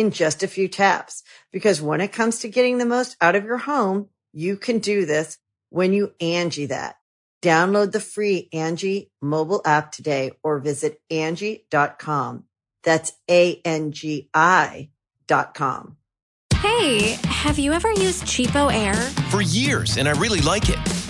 in just a few taps. Because when it comes to getting the most out of your home, you can do this when you Angie that. Download the free Angie mobile app today or visit Angie.com. That's A-N-G-I dot com. Hey, have you ever used Cheapo Air? For years, and I really like it.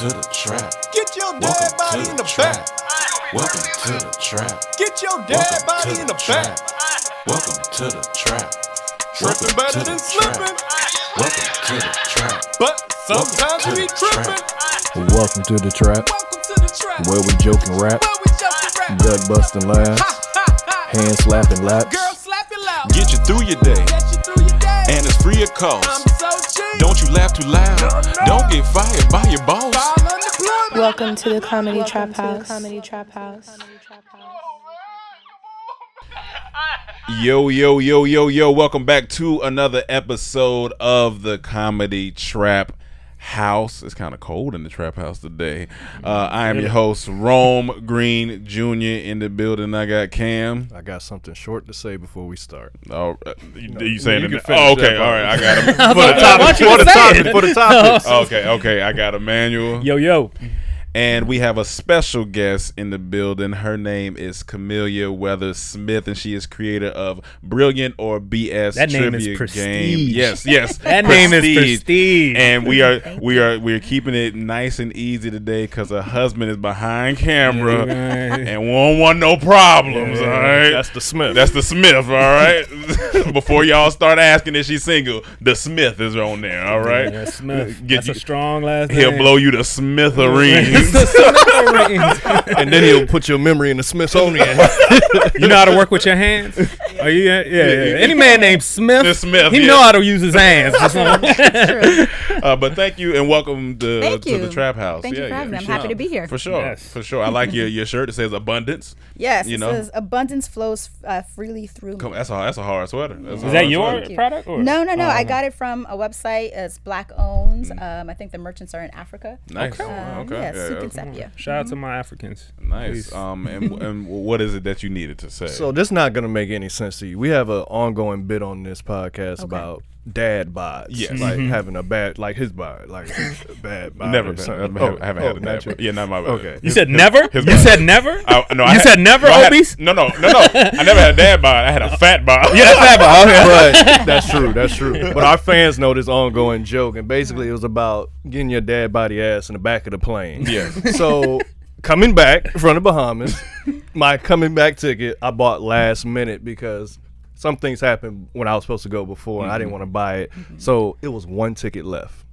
Welcome to the trap. Get your dead Welcome body to in the the trap. back. Welcome to the trap. Get your dead Welcome body to in the the trap. back. Welcome to the trap. Tripping Welcome better to than the slipping. trap. Welcome to the trap. But sometimes Welcome we to the tripping. Welcome to the trap, Welcome to the trap. where we joke and rap, Where we jump and rap. gut busting laughs, Ha, ha, ha. hand slapping laps. Girl, slap your loud. Get you through your day, Get you through your day. and it's free of cost. I'm so cheap. Don't you laugh too loud. No, no. Don't get fired by your boss. File unemployment. Welcome to the Comedy Trap House. Comedy Trap House. Yo, yo, yo, yo, yo. Welcome back to another episode of the Comedy Trap House. It's kind of cold in the Trap House today. Uh, I am your host, Rome Green Jr. in the building. I got Cam. I got something short to say before we start. Oh, uh, you, you saying you it? Oh, okay. that All part. right. I got him. For the topic, for the topic, for the topic. okay, okay. I got Emmanuel. Yo, yo. And we have a special guest in the building. Her name is Kimelia Weather Smith, and she is creator of Brilliant or BS That name is Trivia prestige. Game. Yes, yes. That name is prestige. And we are we are we are keeping it nice and easy today because her husband is behind camera right. and won't want no problems. all right, That's the Smith. that's the Smith. All right. Before y'all start asking if she's single, the Smith is on there. All right. Yeah, Smith. Get That's you- a strong last He'll name. blow you to Smithereens. and then he'll put your memory in the Smithsonian. you know how to work with your hands? Oh, yeah, yeah, yeah. Any man named Smith, The Smith, he yeah. know how to use his hands. Just like- uh, but thank you and welcome to, Thank to the Trap House. Thank you for yeah, having me. I'm sure. happy to be here. For sure, Yes. for sure. I like your, your shirt. It says abundance. Yes, You it know? says abundance flows uh, freely through me. Come, that's a that's a hard sweater. That's a Is that your sweater. Product? Or? No, no, no. Oh, I got it from a website. It's black owned. Um, I think the merchants are in Africa. Nice. Um, Okay. Yeah, Yeah, soup yeah. and sepia. Shout out to my Africans. Nice. Peace. Um, and and what is it that you needed to say? so this not gonna make any sense to you. We have an ongoing bit on this podcast about dad bods. Yes. Like mm-hmm. having a bad, like his bod, like a bad bod. never or been. I haven't, Oh, haven't oh, had a not dad. Yeah, not my. Okay. You said never? his you said never? I, no, I you had- said never, no, I had- obese? no, no, no, no. I never had a dad bod. I had a fat bod. Yeah, fat ball. Okay. but that's true. That's true. But our fans know this ongoing joke, and basically it was about getting your dad body ass in the back of the plane. Yeah. So coming back from the Bahamas, my coming back ticket I bought last minute because some things happened when I was supposed to go before, and I didn't mm-hmm. want to buy it. Mm-hmm. So it was one ticket left,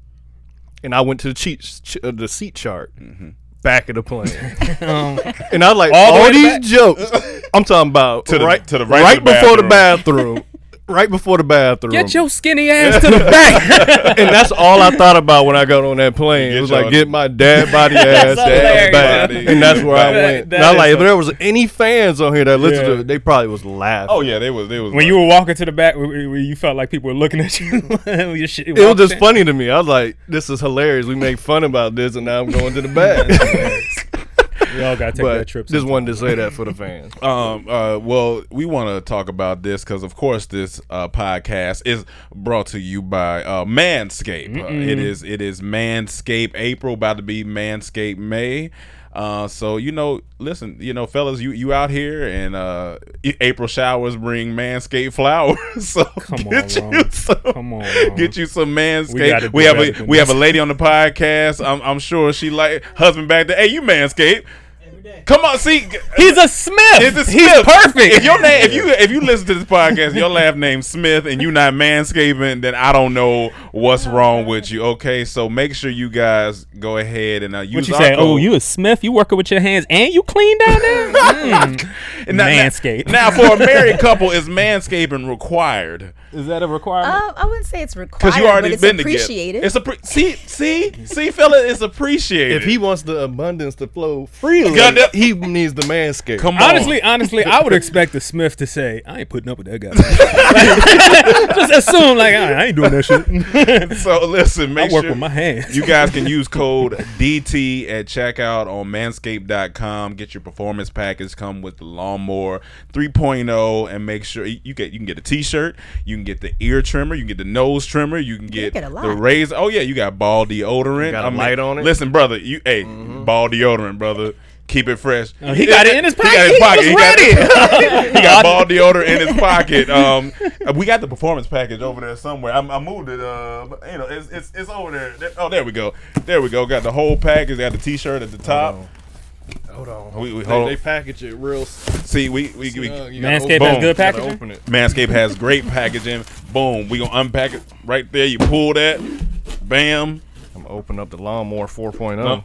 and I went to the cheat ch- uh, the seat chart. Mm-hmm. Back of the plane, um, and I was like All all, the these back? jokes. I'm talking about To the- right to the right of the before the bathroom. Right before the bathroom. Get your skinny ass to the back. and that's all I thought about when I got on that plane. Get it was like get my dad body ass That's to the hilarious. back, Body. and that's where I went. that And I'm like, if there was any fans on here that listened Yeah. to it, they probably was laughing. Oh yeah, they was they was when you were walking to the back, where where you felt like people were looking at you. shit It was just in. funny to me. I was like, "This is hilarious. We make fun about this, and now I'm going to the back." We all got to take but that trip. just wanted to say that for the fans. Um. Uh. Well, we want to talk about this because, of course, this uh, podcast is brought to you by uh, Manscaped. Uh, it is. It is Manscaped April, about to be Manscaped May. Uh, so you know, listen, you know, fellas, you you out here and uh, April showers bring Manscaped flowers. so Come on, get Ron. you some, Come on, Ron. get you some Manscaped. do We, have a than we have a lady on the podcast. I'm I'm sure she like husband back there. Hey, you Manscaped. Come on, see. He's a Smith. It's a He's perfect. If your name, if you if you listen to this podcast, your last name Smith, and you not manscaping, then I don't know what's wrong with you. Okay, so make sure you guys go ahead and uh, use What you our say? Oh, you a Smith? You working with your hands and you clean down there? Mm. Now- now- Manscaped. Now, for a married couple, is manscaping required? Is that a requirement? Um, I wouldn't say it's required, Because you already but it's been appreciated. together. It's appre- see, see, see, fella, it's appreciated. If he wants the abundance to flow freely, Goddamn- he needs the manscape. come on, honestly, honestly, I would expect the Smith to say, "I ain't putting up with that guy." Like, just assume, like, I ain't doing that shit. So listen, make I work sure with my hands. you guys can use code DT at checkout on manscaped.com. Get your performance package, come with the lawnmower 3.0, and make sure you get you can get a t-shirt, you can get the ear trimmer, you can get the nose trimmer, you can get, get a the razor. Oh yeah, you got ball deodorant. Got a light on it? Listen, brother, you hey, mm-hmm. ball deodorant, brother. Keep it fresh. Oh, he got it in his He got his pocket. pocket. He He was got, he got ball deodorant in his pocket. Um, we got the performance package over there somewhere. I, I moved it. Uh, but, you know, it's, it's it's over there. There- Oh, there we go. There we go. Got the whole package. Got the T-shirt at the top. Hold on. We, we, They, hold they on. package it real. See, we we, we snug. You gotta Manscaped has good packaging. Open it. Manscaped has great packaging. Boom. We gonna unpack it right there. You pull that. Bam. I'm gonna open up the lawnmower 4.0.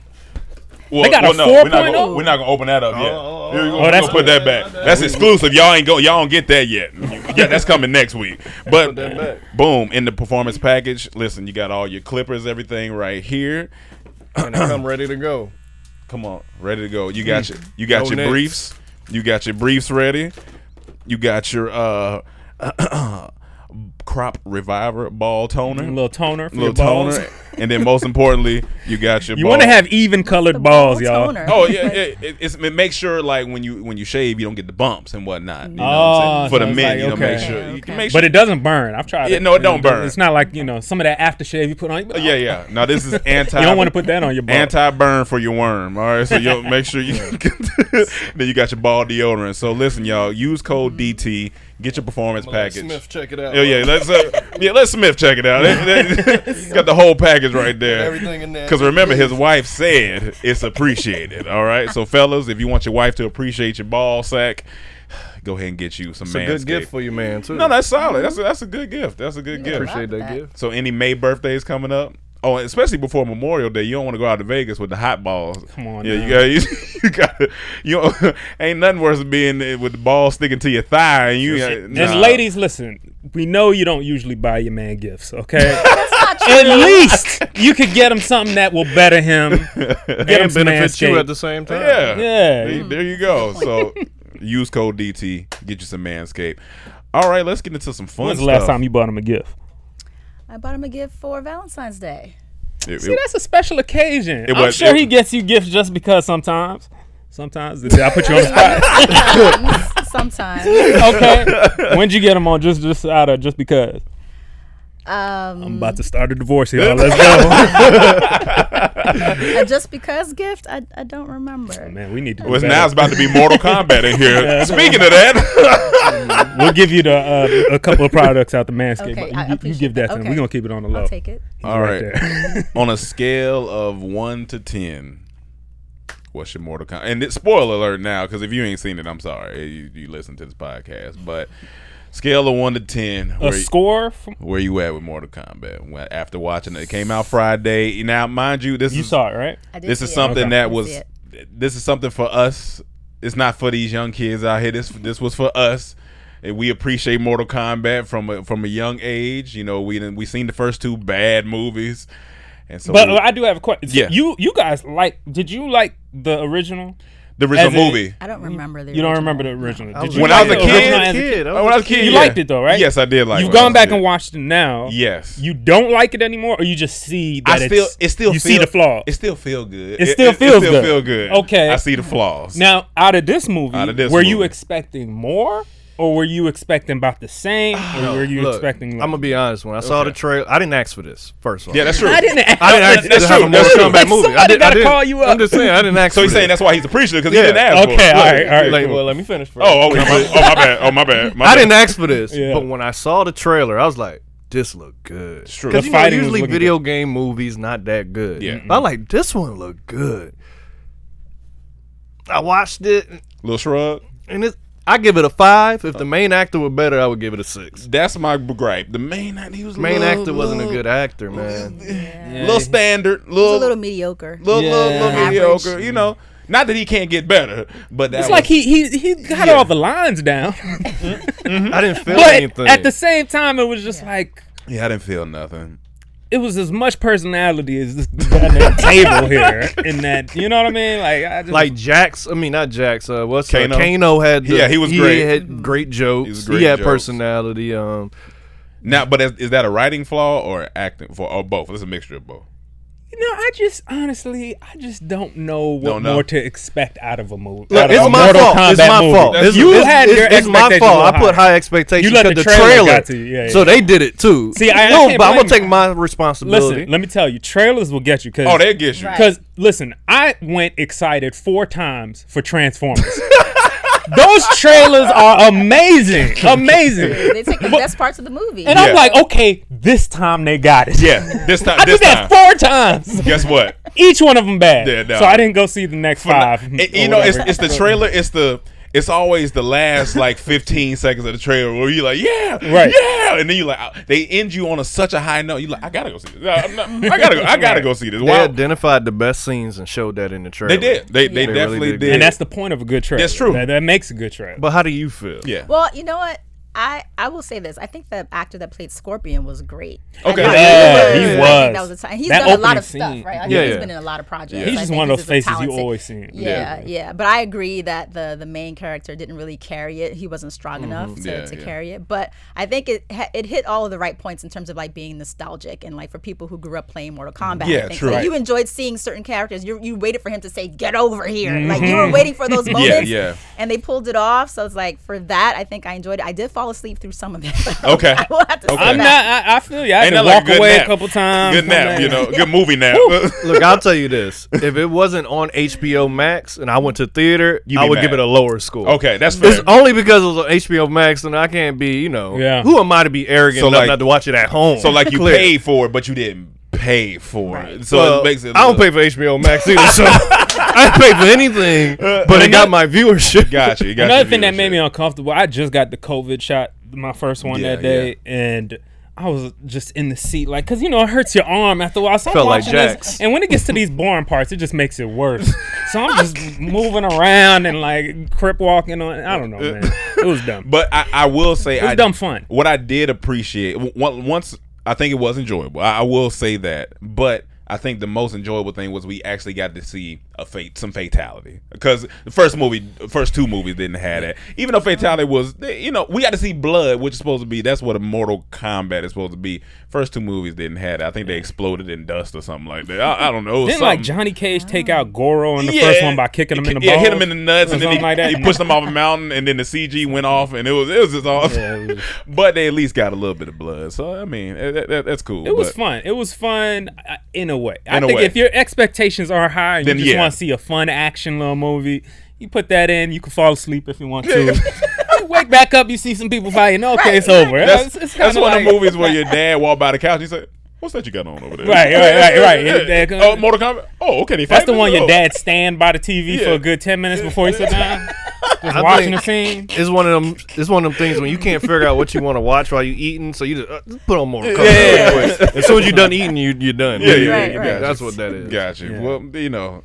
No. Well, They got a well, no, we're not, 4.0? gonna, we're not gonna open that up yet. Oh, oh, Here we go. oh, We're that's gonna put that back. That's exclusive. Y'all ain't go. Y'all don't get that yet. Yeah, that's coming next week. But that back. boom, in the performance package. Listen, you got all your clippers, everything right here. And they come ready to go. Come on, ready to go. You got your you got Go your next. briefs. You got your briefs ready. You got your uh crop reviver ball toner. A little toner for little your balls. toner. and then most importantly, you got your ball. You want to have even colored The balls, y'all. toner. Oh yeah, it, it, it's, it makes sure like when you when you shave, you don't get the bumps and whatnot. You know what I'm Oh, saying? For so the men, like, you know, make okay. sure Okay, you can make sure. But it doesn't burn. I've tried Yeah, it. no, it don't burn. It's not like you know some of that aftershave you put on. You, yeah, yeah. Now this is anti. You don't want to put that on your ball. anti burn for your worm. All right, so you make sure you then you got your ball deodorant. So listen, y'all, use code DT, get your performance package. Smith, check it out. Oh yeah, let's uh, yeah, let Smith check it out. It's got the whole package right there. Everything in there. Because remember, his wife said it's appreciated. All right, so fellas, if you want your wife to appreciate your ball sack, go ahead and get you some It's a good gift for you, man. Too. No, that's solid. That's a, that's a good gift. That's a good Yeah, gift. appreciate that that. gift. So any May birthdays coming up? Oh, especially before Memorial Day, you don't want to go out to Vegas with the hot balls. Come on yeah, now. you got you, you got you. Know, ain't nothing worse than being with the ball sticking to your thigh and you. And nah. ladies, listen. We know you don't usually buy your man gifts, okay? At least you could get him something that will better him. Get And some benefits you at the same time. Yeah. Yeah. There, there you go. So use code DT, get you some Manscaped. All right, let's get into some fun When's the stuff. last time you bought him a gift? I bought him a gift for Valentine's Day. It- See, it- that's a special occasion. It I'm was- sure it- he gets you gifts just because sometimes. Sometimes. Did I put you on the spot? Sometimes. okay. When'd you get him on just just out of just because? Um, I'm about to start a divorce, y'all. Let's go. a just because gift, I, I don't remember. Man, we need to. do well, now it's about to be Mortal Kombat in here. Speaking of that, We'll give you the uh, a couple of products out the Manscaped. Okay, but I you, you give that that. to him. Okay. We're gonna keep it on the low. I'll take it. He's all right, there. on a scale of one to ten, what's your Mortal Kombat? And it, spoiler alert now, because if you ain't seen it, I'm sorry. You, you listen to this podcast, but scale of one to ten, a where, you- score from where you at with Mortal Kombat? When- After watching it, it came out Friday. Now, mind you, this you is saw it, right? I did this see is it. something Okay. that was this is something for us it's not for these young kids out here this this was for us and we appreciate Mortal Kombat from a, from a young age. You know, we we seen the first two bad movies, and so But we- I do have a question. Yeah. You you guys like? Did you like the original? The original as in- movie. I don't remember the. You don't remember the original? I Did you When I like was a the kid- original as kid, I was when I a was a kid, You yeah. liked it though, right? Yes, I did like. It. You've it when I gone was back and kid. watched it now. Yes. You don't like it anymore, or you just see that I still, it's, it still you feel, see the flaw. It still feel good. It still feels still good. feel good. Okay. I see the flaws. Now, out of this movie, Out of this were you movie. expecting more, or were you expecting about the same, or were you Look, expecting? I'm gonna be honest. When I saw the trailer, I didn't ask for this. First of all, yeah, that's true. I didn't. Ask, I didn't ask That's true. a That's Mortal true. Kombat movie. I did, I gotta did, call you up. I'm just saying, I didn't ask. So for he's saying that's why he's appreciative because Yeah. he didn't ask Okay, for it. all right, all right. Like, cool. well, let me finish first. Oh, okay. my- oh, my bad. Oh, my bad. My I bad. didn't ask for this, Yeah. but when I saw the trailer, I was like, "This look good." true. Because you know, usually looking video game movies not that good. Yeah. But I'm like, this one look good. I watched it, Little shrug. and it, I give it a five. If the main actor were better, I would give it a six. That's my gripe. The main actor, he was Main little, actor wasn't a little- good actor, man. little standard, It was little, a little mediocre. little, little, Yeah. little Average. mediocre. You know, not that he can't get better, but that It's was, like he he he got Yeah. all the lines down, I didn't feel but anything. at the same time, it was just like Yeah, I didn't feel nothing. It was as much personality as this goddamn table here. In that, you know what I mean? Like I just like Jax, I mean not Jax. Uh, what's Kano? Kano? Kano had the, Yeah, he was he great. Had great jokes. He was He, had jokes. personality. Um, Now, but is, is that a writing flaw or acting for or both? It's a mixture of both. You know, I just honestly, I just don't know what Don't know. more to expect out of a movie. Look, it's a my Mortal fault. It's my movie. fault. It's, you it's, had it's, your it's my expectations fault. a I little put high. high expectations. You let 'cause the trailer got to you. Yeah, So they did it too. See, I- I no, can't but I'm gonna blame take my responsibility. Listen, let me tell you, trailers will get you. Cause, Oh, they get you. Right. Because listen, I went excited four times for Transformers. Those trailers are amazing, amazing. They take the best parts of the movie. And Yeah. I'm like, okay, this time they got it. Yeah, this time. I this did that four times. Guess what? Each one of them bad. Yeah, no. So I didn't go see the next five. It- or you know, it's, whatever. it's the trailer. It's the. It's always the last like 15 seconds of the trailer where you're like, yeah, Right. yeah, and then you like uh, they end you on a, such a high note. You like, I gotta go see this. Uh, I'm not- I gotta go. I gotta go see this. They Wow. identified the best scenes and showed that in the trailer. They did. They they, They really definitely did. did. and that's the point of a good trailer. That's true. That, that makes a good trailer. But how do you feel? yeah. Well, you know what? I, I will say this. I think the actor that played Scorpion was great. Okay. I thought Yeah, he I think was. That was a time. He's That done a lot opening of stuff, scene. right? I Yeah, think he's yeah. been in a lot of projects. He's just one of those faces you always see. Yeah, yeah, But I agree that the the main character didn't really carry it. He wasn't strong enough to, Mm-hmm. Yeah, to yeah. carry it. But I think it it hit all of the right points in terms of like being nostalgic and like for people who grew up playing Mortal Kombat. Yeah, true. So Right. you enjoyed seeing certain characters. You you waited for him to say "Get over here." Like you were waiting for those moments. yeah. And they pulled it off. So it's like for that, I think I enjoyed it. I did fall asleep through some of it. Okay. I will have to Okay. I'm not. I, I feel you. I had Ain't to that like a away nap? a couple times. Good nap, you know, good movie nap. Look, I'll tell you this: if it wasn't on HBO Max and I went to theater, You I would mad. give it a lower score. okay, that's fair. It's only because it was on HBO Max, and I can't be, you know, Yeah. who am I to be arrogant So, enough like- not to watch it at home? So like you Clear. paid for it, but you didn't pay for it. So Well, it makes it. I don't pay for HBO Max either, so I pay for anything, but it got my viewership. Gotcha. You got Another your thing that made me uncomfortable. I just got the COVID shot, my first one Yeah, that day, and I was just in the seat, like, cause you know it hurts your arm after a while. So I'm Felt like watching this, and when it gets to these boring parts, it just makes it worse. so I'm just moving around and like crip walking on. I don't know, man. It was dumb. But I, I will say, It was I, dumb fun. What I did appreciate w- once, I think it was enjoyable. I, I will say that, but I think the most enjoyable thing was we actually got to see a fate, some fatality. Because the first movie, the first two movies didn't have that. Even though fatality was, you know, we got to see blood, which is supposed to be that's what a Mortal Kombat is supposed to be. First two movies didn't have that. I think they exploded in dust or something like that. I, I don't know. Didn't like. Johnny Cage take out Goro in the Yeah. first one by kicking him in the yeah, balls? hit him in the nuts, and then he, like that? he pushed him off a mountain, and then the CG went off, and it was it was just off. Yeah, was- but they at least got a little bit of blood, so I mean that, that- that's cool. It was but- fun. It was fun uh, in a way. I In a think way. if your expectations are high Then you just yeah. Want to see a fun action little movie, you put that in. You can fall asleep if you want to. wake back up, you see some people fighting. Okay, it's over. That's, It's- it's that's kinda one of the movies where your dad walked by the couch. and He said, "What's that you got on over there?" Right, right, right, right. Your dad comes- oh, Mortal Kombat. Oh, okay. He That's the fighting? one your Oh. dad stand by the TV for a good ten minutes before he sit down, just I watching the scene. It's one of them. It's one of them things when you can't figure out what you want to watch while you eating, so you just, uh, just put on more. Yeah, yeah, As soon as you're done eating, you you're done. Yeah, yeah, Right, yeah, right. gotcha. That's what that is. Got you. Yeah. Well, you know,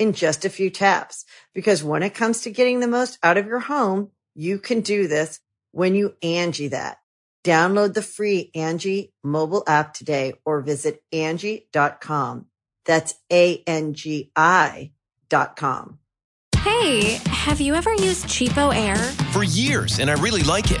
in just a few taps. Because when it comes to getting the most out of your home, you can do this when you Angie that. Download the free Angie mobile app today or visit Angie.com. That's A-N-G-I dot com. Hey, have you ever used Cheapo Air? For years, and I really like it.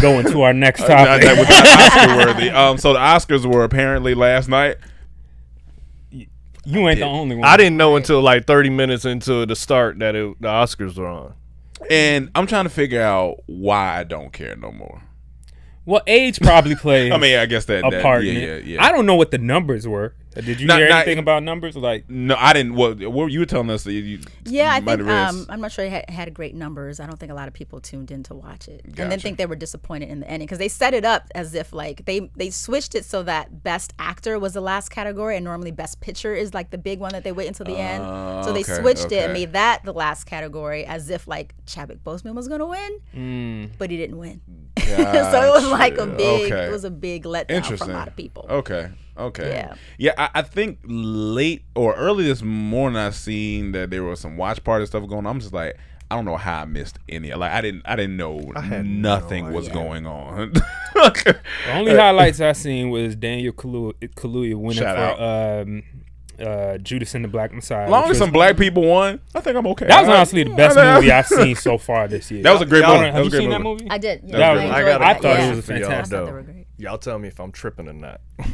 Going to our next that, topic. that was not Oscar worthy. Um, so the Oscars were apparently last night. You ain't the only one. I didn't know until like 30 minutes into the start that it, the Oscars were on. And I'm trying to figure out why I don't care no more. Well, age probably plays. I mean, I guess that, a that part. yeah, in yeah, yeah. I don't know what the numbers were. Uh, Did you Not- hear not- anything about numbers? Like, No, I didn't. What, what you telling us that you, you Yeah, I you might think um, I'm not sure it had, had great numbers. I don't think a lot of people tuned in to watch it, and then think they were disappointed in the ending because they set it up as if like they they switched it so that best actor was the last category, and normally best picture is like the big one that they wait until the end. Oh, So they okay, switched it and made that the last category, as if like Chadwick Boseman was gonna win, Mm. but he didn't win. so it was like a big, Okay. it was a big letdown for a lot of people. Okay. Okay. Yeah. Yeah. I, I think late or early this morning, I seen that there was some watch party stuff going. on. I'm just like, I don't know how I missed any. Like, I didn't. I didn't know had nothing no was going on. the only highlights I seen was Daniel Kaluuya, Kaluuya winning Shout for um, uh, Judas and the Black Messiah. as long which as was- some black people won, I think I'm okay. That was I- honestly the best movie I've seen so far this year. That was a great Y'all- movie. Have you was a great seen that movie. movie? I did. Yeah, That was- I, I enjoyed gotta- I thought it yeah. was for y'all, fantastic. thought they were great. Y'all tell me if I'm tripping or not.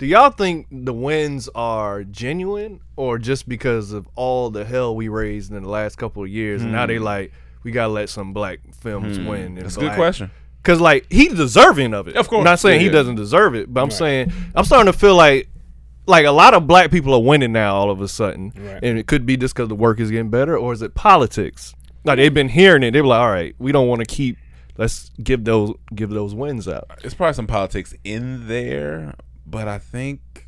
Do y'all think the wins are genuine or just because of all the hell we raised in the last couple of years and now they like we gotta let some black films win? Hmm. That's a good question. Cause like he's deserving of it. Of course. I'm not saying he yeah. doesn't deserve it, but I'm saying I'm starting to feel like like a lot of black people are winning now all of a sudden, Right. and it could be just because the work is getting better, or is it politics? Like they've been hearing it, they were like, all right, we don't want to keep. Let's give those give those wins out. It's probably some politics in there, but I think.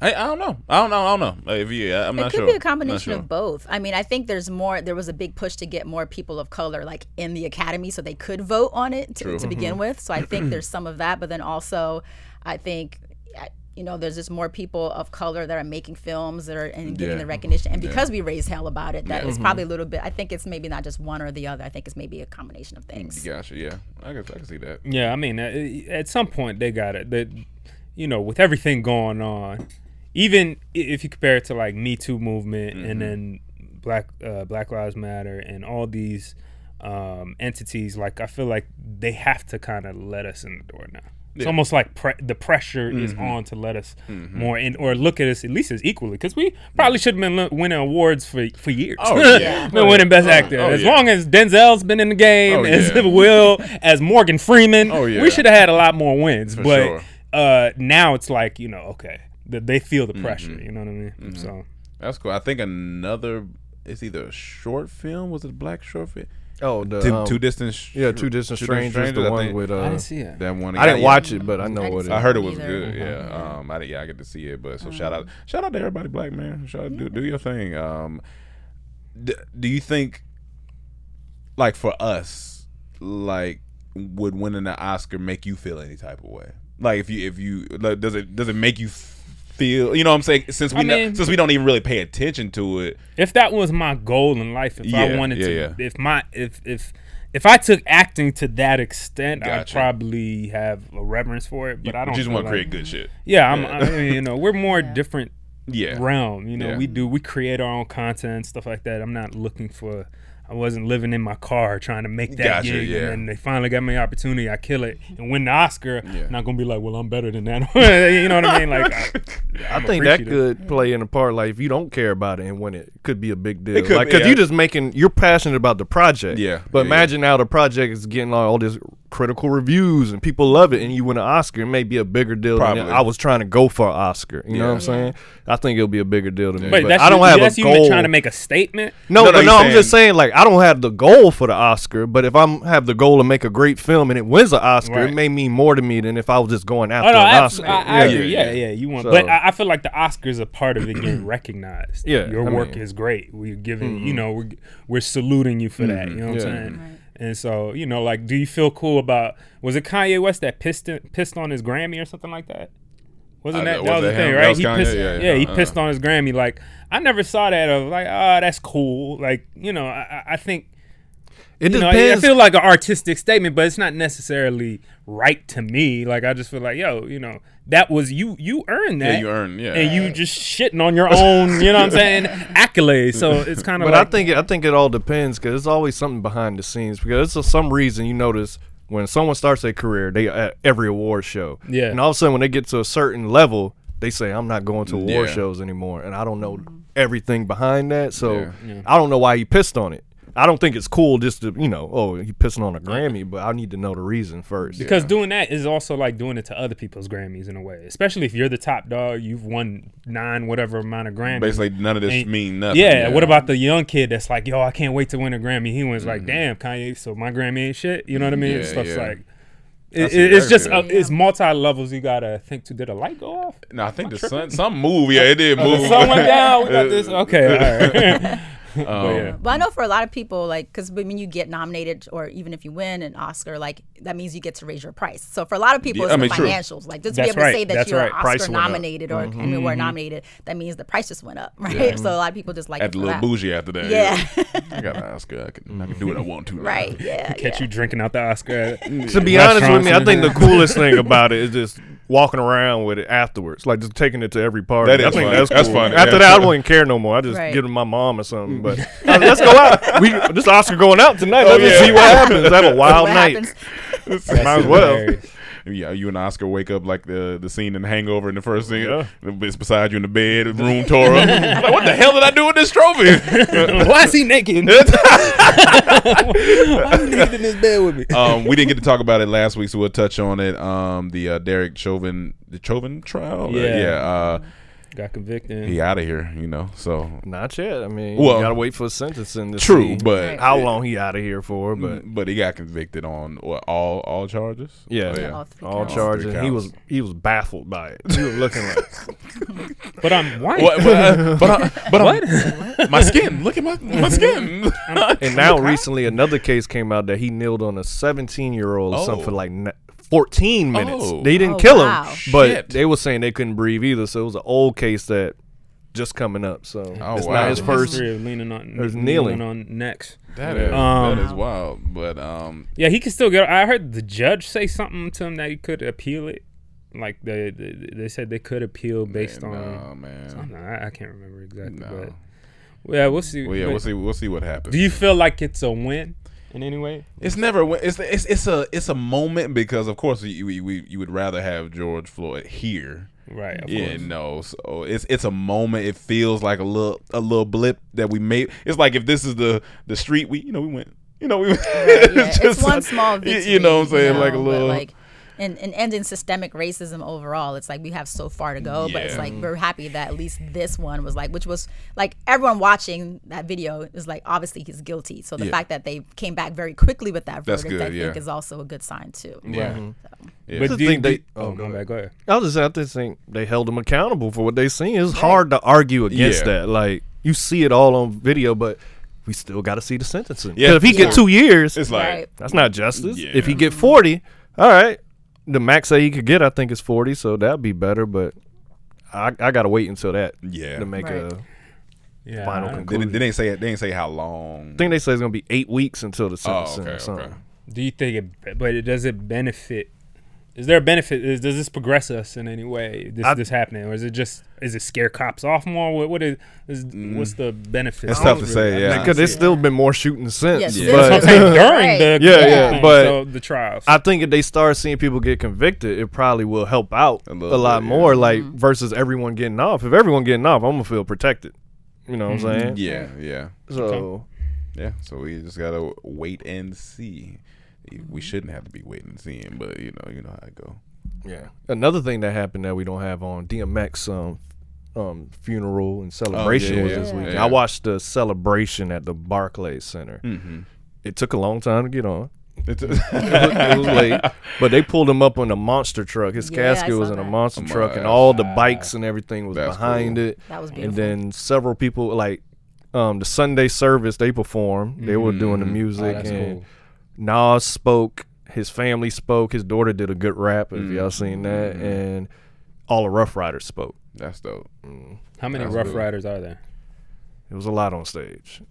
I, I don't know. I don't know. I don't know. If you, I'm it not could be a combination sure. of both. I mean, I think there's more. There was a big push to get more people of color like in the academy, so they could vote on it to, to begin mm-hmm. with. So I think there's some of that, but then also, I think. I- You know, there's just more people of color that are making films that are and getting Yeah. the recognition, and because we raise hell about it, that Yeah. it's probably a little bit. I think it's maybe not just one or the other. I think it's maybe a combination of things. Gotcha. Yeah, I can, I can see that. Yeah, I mean, uh, at some point they got it. That you know, with everything going on, even if you compare it to like Me Too movement Mm-hmm. and then Black uh, Black Lives Matter and all these um, entities, like I feel like they have to kind of let us in the door now. It's almost like pre- the pressure is Mm-hmm. on to let us more in, or look at us at least as equally, because we probably should have been lo- winning awards for for years. Oh, yeah. been winning Best Actor oh, as yeah. long as Denzel's been in the game, Oh, as yeah. Will, as Morgan Freeman. Oh, yeah. We should have had a lot more wins, For but sure. uh, now it's like you know, okay, that they feel the pressure. Mm-hmm. You know what I mean? So That's cool. I think another. It's either a short film. Was it a black short film? Oh, the Two, um, two distant. yeah, two distant strangers. The I one think. with uh, I didn't see it. that one. I didn't watch it, but I know I what didn't it I heard it was either. good. Yeah. Um. I didn't. Yeah. I get to see it, but so shout out. Shout out to everybody, black man. Shout out. Do, do your thing. Um. D- do you think, like for us, like would winning an Oscar make you feel any type of way? Like if you if you like, does it does it make you feel? You know what I'm saying? Since we I know, since we don't even really pay attention to it. if that was my goal in life, if I wanted yeah, to, yeah. if my if if if I took acting to that extent, I'd probably have a reverence for it. But You I don't just want to like- create good shit. Yeah, I'm, Yeah. I mean, you know, we're more different Yeah. realm. You know, Yeah. we do we create our own content, stuff like that. I'm not looking for. I wasn't living in my car trying to make that Gotcha, gig, yeah. and then they finally got me an opportunity. I kill it and win the Oscar. Yeah. Not gonna be like, well, I'm better than that. you know what I mean? Like, I, I think that could play in a part. Like if you don't care about it and win it, it could be a big deal. It could like because yeah. you just making you're passionate about the project. Yeah, But yeah, imagine now the project is getting like all this critical reviews and people love it, and you win an Oscar. It may be a bigger deal Probably. than I was trying to go for an Oscar. You know what I'm saying? I think it'll be a bigger deal to me. But But, that's I don't you, have that's a you goal. trying to make a statement. No, No, no, no, I'm saying- just saying like I don't have the goal for the Oscar, but if I'm have the goal to make a great film and it wins an Oscar, Right. it may mean more to me than if I was just going Oh after no, an abs- Oscar. I, I Yeah, agree. yeah, Yeah, yeah, you want, So- but I, I feel like the Oscars are part of it getting recognized. Yeah, your I work mean- Mm-hmm. is great. We're giving, you know, we're we're saluting you for that. You know what I'm saying? And so, you know, like, do you feel cool about? Was it Kanye West that pissed pissed on his Grammy or something like that? Wasn't that was that was that the thing, right? Was he Kanye? pissed, Yeah, yeah, yeah. he Uh. pissed on his Grammy. Like, I never saw that of like, ah, that's cool. Like, you know, I- I think it you know, I- depends. I feel like an artistic statement, but it's not necessarily right to me. Like I just feel like, yo, you know, that was you. You earned that. Yeah, you earned, yeah. And you just shitting on your own. You know what I'm saying? Accolades. So it's kind of. But like, I think I think it all depends because there's always something behind the scenes. Because for some reason you notice when someone starts their career, they at every award show. Yeah. And all of a sudden when they get to a certain level, they say I'm not going to award Yeah. shows anymore, and I don't know everything behind that. So Yeah. I don't know why he pissed on it. I don't think it's cool just to you know oh he pissing on a Grammy, but I need to know the reason first. because doing that is also like doing it to other people's Grammys in a way. Especially if you're the top dog, you've won nine whatever amount of Grammys. Basically, none of this And- mean nothing. Yeah, What about the young kid that's like, yo, I can't wait to win a Grammy? He was like, damn, Kanye, so my Grammy ain't shit. You know what I mean? Mm-hmm. Yeah, Stuff's yeah. like. It, it- it's just shit. uh, it's multi levels. You gotta think to. Did a light go off? No, I think the sun, some move. Yeah, it did Oh, move. the sun went down. We got this. Okay, all right. Um, But yeah. But I know for a lot of people, like, because when you get nominated, or even if you win an Oscar, like that means you get to raise your price. So for a lot of people, Yeah, it's I the mean, true. financials. Like just That's to be able right. to say that That's you're right. Oscar went up. nominated or Emmy Award nominated, that means the price just went up, right? So a lot of people just like At it the for little that. bougie after that. Yeah. I got an Oscar. I can, I can do what I want to. now. right? Yeah. Catch yeah. you drinking out the Oscar. To be honest with me, I think the coolest thing about it is just walking around with it afterwards, like just taking it to every party. That is I think funny. that's That's cool. funny, After yeah. that, I wouldn't care no more. I just Right. give it to my mom or something. But uh, let's go out. We this Oscar going out tonight. Let's just yeah. see what happens. Have a wild What night. happens? Might as well. Hilarious. Yeah, you and Oscar wake up like the the scene in Hangover in the first scene. Yeah. It's beside you in the bed, the room tore up. like, what the hell did I do with this trophy? Why is he naked? Why is he naked in this bed with me? um, we didn't get to talk about it last week, so we'll touch on it. Um, the uh, Derek Chauvin, the Chauvin trial. Uh, Yeah. yeah. Uh, Got convicted. he out of here, you know. So Not yet. I mean, Well, you gotta wait for sentencing to true, see but how long he out of here for. But but he got convicted on what, all all charges. yeah, Oh, Yeah, all all charges. Three He was he was baffled by it. He was looking like But I'm white. What, but uh, but, uh, but I'm- my skin. Look at my my skin. And now recently another case came out that he kneeled on a 17 year old or something Oh. for like n- 14 minutes. Oh. They didn't Oh, kill wow. him, but Shit. they were saying they couldn't breathe either. So it was an old case that just coming up. So Oh, it's wow. not his The first. History of leaning on, There's kneeling. kneeling. on necks. That is Um, that is wild. But um, Yeah, he can still get. I heard the judge say something to him that he could appeal it. Like they they, they said they could appeal based on. no man. something. I, I can't remember exactly, No. but yeah, we'll see. Well, yeah, But we'll see. We'll see what happens. Do you feel like it's a win in any way? It's never. It's it's it's a it's a moment because of course you you, you, you would rather have George Floyd here. Right. Of yeah, course. no. So it's it's a moment. It feels like a little a little blip that we made. It's like if this is the the street we you know we went. You know we. Right, yeah. it's it's just one like- small you- victory. You know what I'm saying? like a little. like and, and ending systemic racism overall. It's like we have so far to go, but it's like we're happy that at least this one was like, which was like everyone watching that video is like, obviously he's guilty. So the Yeah. fact that they came back very quickly with that That's verdict, good, I think is also a good sign too. yeah. So. Yeah. But I do you think they- oh, oh, go go back. Go ahead. I was just out there think they held him accountable for what they seen. It's hard to argue against Yeah. that. Like you see it all on video, but we still got to see the sentencing. Yeah. Yeah, if he Yeah. get two years, It's like Right. that's not justice. Yeah. If he get forty, all right, the max that he could get, I think, is forty, so that'd be better. But I, I got to wait until that yeah. to make Right. a. Yeah, Final I- They, conclusion. they didn't say it. They didn't say how long. I think they say it's gonna be eight weeks until the Oh, sentencing. okay, or something. okay. Do you think it? But it does it benefit? Is there a benefit? Is, does this progress us in any way? This I- this happening, or is it just is it scare cops off more? What what is, is mm. what's the benefit? It's I tough don't to say, I yeah. Because see there's still been more shooting since. Yes, Yeah. That's what I'm But saying during Right. the Yeah, the yeah, thing, but so the trials. I think if they start seeing people get convicted, it probably will help out A a, lot bit, more. yeah. Like mm-hmm. versus everyone getting off. If everyone getting off, I'm gonna feel protected. You know what I'm mm-hmm. saying? Yeah, yeah, So yeah. So we just gotta wait and see. We shouldn't have to be waiting and seeing, but you know, you know how it go. yeah. Another thing that happened that we don't have on DMX um um funeral and celebration yeah, was yeah, this yeah. weekend. Yeah. I watched the celebration at the Barclays Center. Mm-hmm. It took a long time to get on. It, was, it was late, but they pulled him up on a monster truck. His Yeah, casket was saw in a monster Oh my truck, and all the bikes and everything was That's behind cool. it. That was beautiful. And then several people like um, the Sunday service they performed. They were doing the Mhm. music, Oh, and cool. Nas spoke. His family spoke. His daughter did a good rap. If Mm-hmm. y'all seen that, and all the Ruff Ryders spoke. That's dope. How many That's Rough good. Riders are there? It was a lot on stage.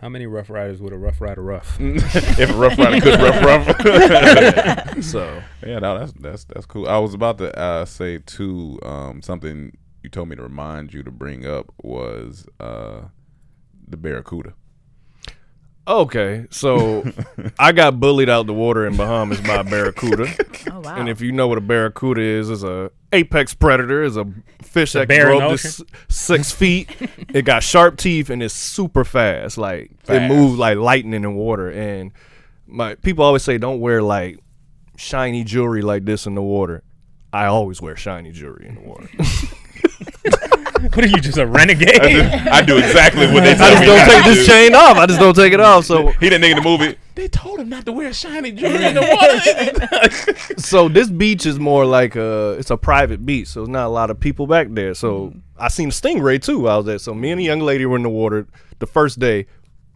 How many Ruff Ryders would a Rough Rider rough? if a rough rider could rough rough. So yeah, no, that's that's that's cool. I was about to uh, say too. Um, something you told me to remind you to bring up was uh, the Barracuda. Okay, so I got bullied out the water in Bahamas by a barracuda. oh wow. And if you know what a barracuda is, is a apex predator, is a fish that bear can grow up to s- six feet. it got sharp teeth and it's super fast. Like Fast. it moves like lightning in water. And my people always say don't wear like shiny jewelry like this in the water. I always wear shiny jewelry in the water. what are you, just a renegade? I do exactly what they tell I just me. don't not take to this do. chain off. I just don't take it off. So He didn't think in the movie. They told him not to wear shiny jewelry in the water. so this beach is more like a it's a private beach, so there's not a lot of people back there. So mm. I seen a stingray too. I was there. So me and a young lady were in the water the first day.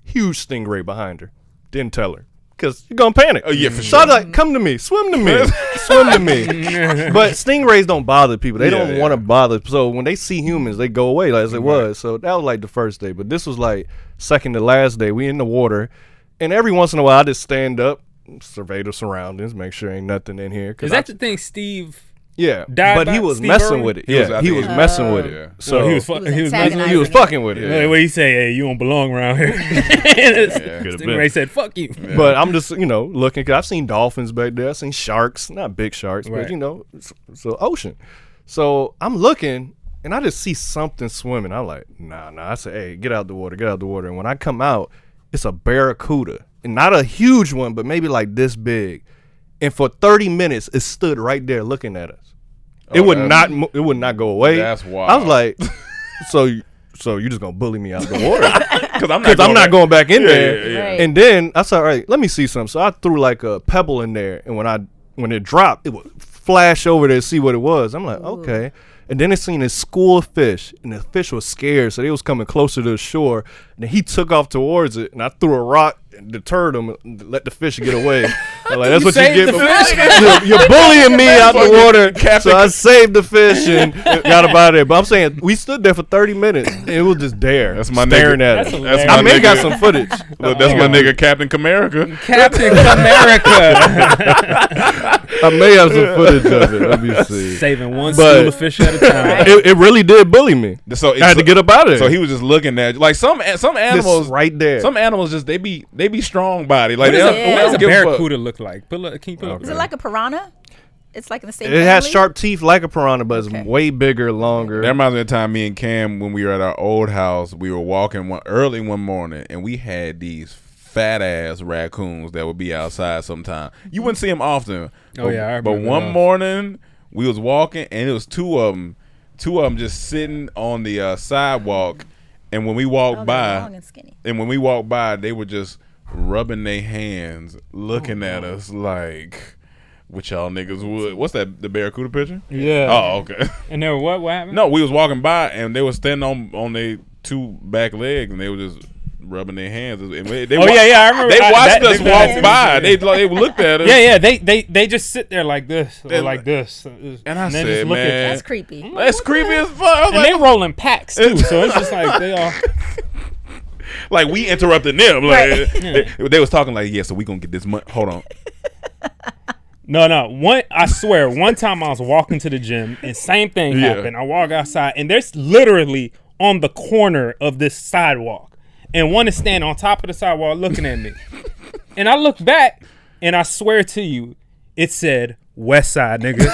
Huge stingray behind her. Didn't tell her because you're gonna panic. Oh, yeah, for sure. So I was like, "Come to me, swim to me, swim to me." But stingrays don't bother people. They Yeah, don't yeah. want to bother. So when they see humans, they go away like as it was. So that was like the first day. But this was like second to last day. We in the water, and every once in a while I just stand up, survey the surroundings, make sure ain't nothing in here. 'cause Is I- that the thing Steve? Yeah, died but by he was Steve messing Irwin? with it. He yeah, out he there. was messing with it. Yeah. So So he was fu- He was he was antagonizing. messing he was fucking with it. Yeah. Yeah. What he say? Hey, you don't belong around here. Could've Stingray said, "Fuck you." But I'm just you know looking. Cause I've seen dolphins back there. I've seen sharks, not big sharks, Right. but you know, it's, it's an ocean. So I'm looking, and I just see something swimming. I'm like, nah, nah. I say, hey, get out the water, get out the water. And when I come out, it's a barracuda, and not a huge one, but maybe like this big. And for 30 minutes, it stood right there looking at us. it oh, would not. mo- It would not go away. That's why I was like, so, you- so you just gonna bully me out of the water? Because I'm not. because I'm not back. going back in Yeah, there. yeah, yeah. Right. And then I said, all right, let me see something. So I threw like a pebble in there, and when I when it dropped, it would flash over there to see what it was. I'm like, okay. And then it seen this school of fish, and the fish was scared, so they was coming closer to the shore. And then he took off towards it, and I threw a rock and deterred them, and let the fish get away. I'm like, that's what you get. the for- fish? You're- You're bullying me out the water, Captain- so I saved the fish and got up out of there. But I'm saying we stood there for 30 minutes, and it was just there. That's my staring nigga. at That's it. hilarious. I my may got some footage. Look, that's my nigga Captain Comerica. Captain America I may have some footage of it. Let me see. saving one But- school of fish at a time. It, it really did bully me. So I had to get up out of there. So he was just looking at like some some This animals right there. Some animals just they be they be strong body like What they does don't, a, what does a barracuda look like? Pull up, can you pull up? Is it like a piranha? It's like in the same. it has sharp teeth like a piranha, but it's Okay. way bigger, longer. That reminds me of the time me and Cam when we were at our old house, we were walking one early one morning and we had these fat ass raccoons that would be outside sometime. You wouldn't see them often. Oh, but, yeah, I but one those. morning we was walking and it was two of them, two of them just sitting on the uh, sidewalk. And when we walked Oh, by, long and skinny. and when we walked by, they were just rubbing their hands, looking Oh, at us like, "What y'all niggas would?" What's that? The Barracuda picture? Yeah. Oh, okay. And then what? What happened? No, we was walking by and they was standing on on their two back legs and they were just rubbing their hands. And they, they Oh, wa- yeah, yeah, I remember- They I- watched that- us they- walk by. They like, they looked at us. Yeah, yeah. They they they just sit there like this or They- like this, And I then said, just look at man, That's creepy. That's mm, creepy as fuck. And like, they rolling packs too, so it's just like they all. like we interrupted them. Like Right. they, they was talking like, yeah, so we gonna get this money. Hold on. No, no. One, I swear, one time I was walking to the gym and same thing Yeah. happened. I walk outside and there's literally on the corner of this sidewalk, and one is standing on top of the sidewalk looking at me, and I look back and I swear to you, it said West Side, nigga.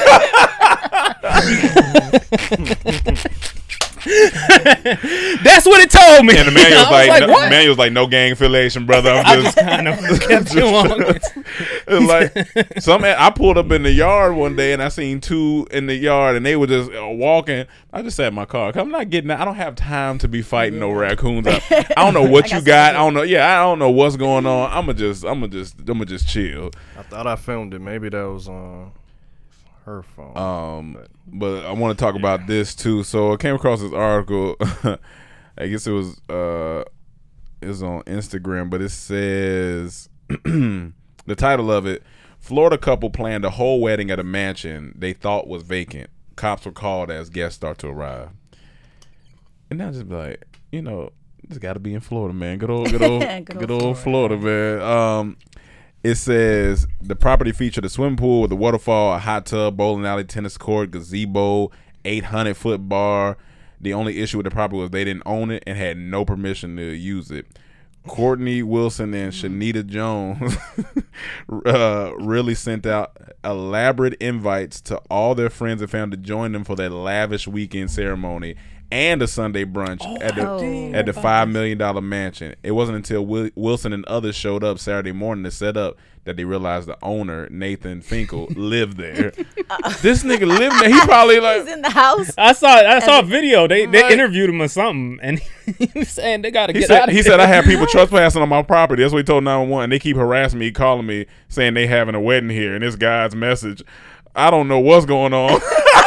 That's what it told me. And the man was like, like, no, what? man was like, no gang affiliation, brother. I I'm just just. kind of kept it like some I pulled up in the yard one day and I seen two in the yard and they were just uh, walking. I just sat in my car. I'm not getting. I don't have time to be fighting no raccoons. I, I don't know what I you got got. I don't know. Yeah, I don't know what's going on. I'ma just. I'ma just. I'ma just chill. I thought I filmed it. Maybe that was on her phone. Um, but I want to talk about this too. So I came across this article. I guess it was uh, it was on Instagram, but it says the title of it: Florida couple planned a whole wedding at a mansion they thought was vacant. Cops were called as guests start to arrive. And now just be like, you know, it's got to be in Florida, man. Good old, good old, Good good, old old Florida, man. Um, it says the property featured a swimming pool with a waterfall, a hot tub, bowling alley, tennis court, gazebo, 800 foot bar. The only issue with the property was they didn't own it and had no permission to use it. Courtney Wilson and Shanita Jones uh, really sent out elaborate invites to all their friends and family to join them for their lavish weekend ceremony and a Sunday brunch at the Oh. at the five million dollar mansion. It wasn't until Wil- Wilson and others showed up Saturday morning to set up that they realized the owner Nathan Finkel lived there. this nigga lived there. He probably like He's in the house. I saw I saw a video. They they Like- interviewed him or something, and he was saying they gotta get said, out. Of he here. said I have people trespassing on my property. That's what he told 911. They keep harassing me, calling me, saying they having a wedding here. And this guy's message, I don't know what's going on.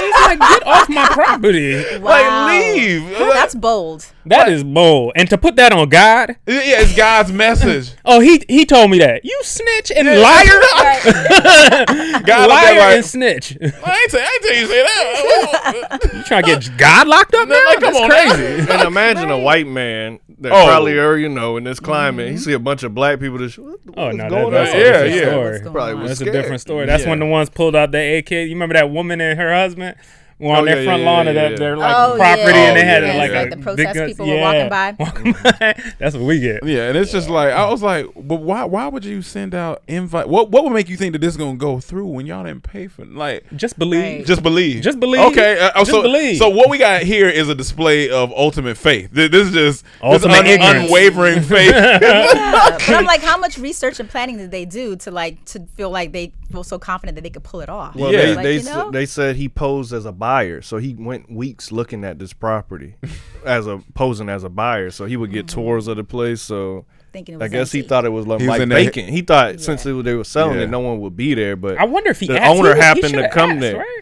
He's like, get off my property. Wow. like leave. That's bold. That is bold. And to put that on God, yeah, it's God's message. oh he he told me that you snitch and liar, God liar like, and snitch. I ain't tell, I ain't tell you to say that. you trying to get God locked up? Now? Like, come That's on now. crazy. and imagine a white man that Oh. probably are, you know, in this climate. He mm-hmm. see a bunch of black people. Oh, that what, Oh no, going that, that's on? a Yeah, different yeah. story. What's Probably on? was That's a different story. That's Yeah. when the ones pulled out the AK. You remember that woman and her husband were on Oh, their yeah, front yeah, lawn yeah, of that yeah. their like Oh, property, yeah. and they had Oh, like yeah. a the big protest guns- people were walking by. walking by. That's what we get. Yeah, and it's just like I was like, but why? Why would you send out invite? What What would make you think that this is gonna go through when y'all didn't pay for? Like, Just believe. Right. just believe. Just believe. Okay. Uh, Just so, believe. So what we got here is a display of ultimate faith. This is just this Ultimate un- unwavering faith. Yeah. but I'm like, how much research and planning did they do to like to feel like they feel so confident that they could pull it off? Well, Yeah. they Like, they, you know? they said he posed as a buyer, so he went weeks looking at this property as a posing as a buyer. So he would get Mm-hmm. tours of the place. So Thinking it I was guess he thought it was like, He was like vacant. He thought since it, they were selling Yeah. it, no one would be there. But I wonder if he the asked. owner He- he happened to come asked, there. right?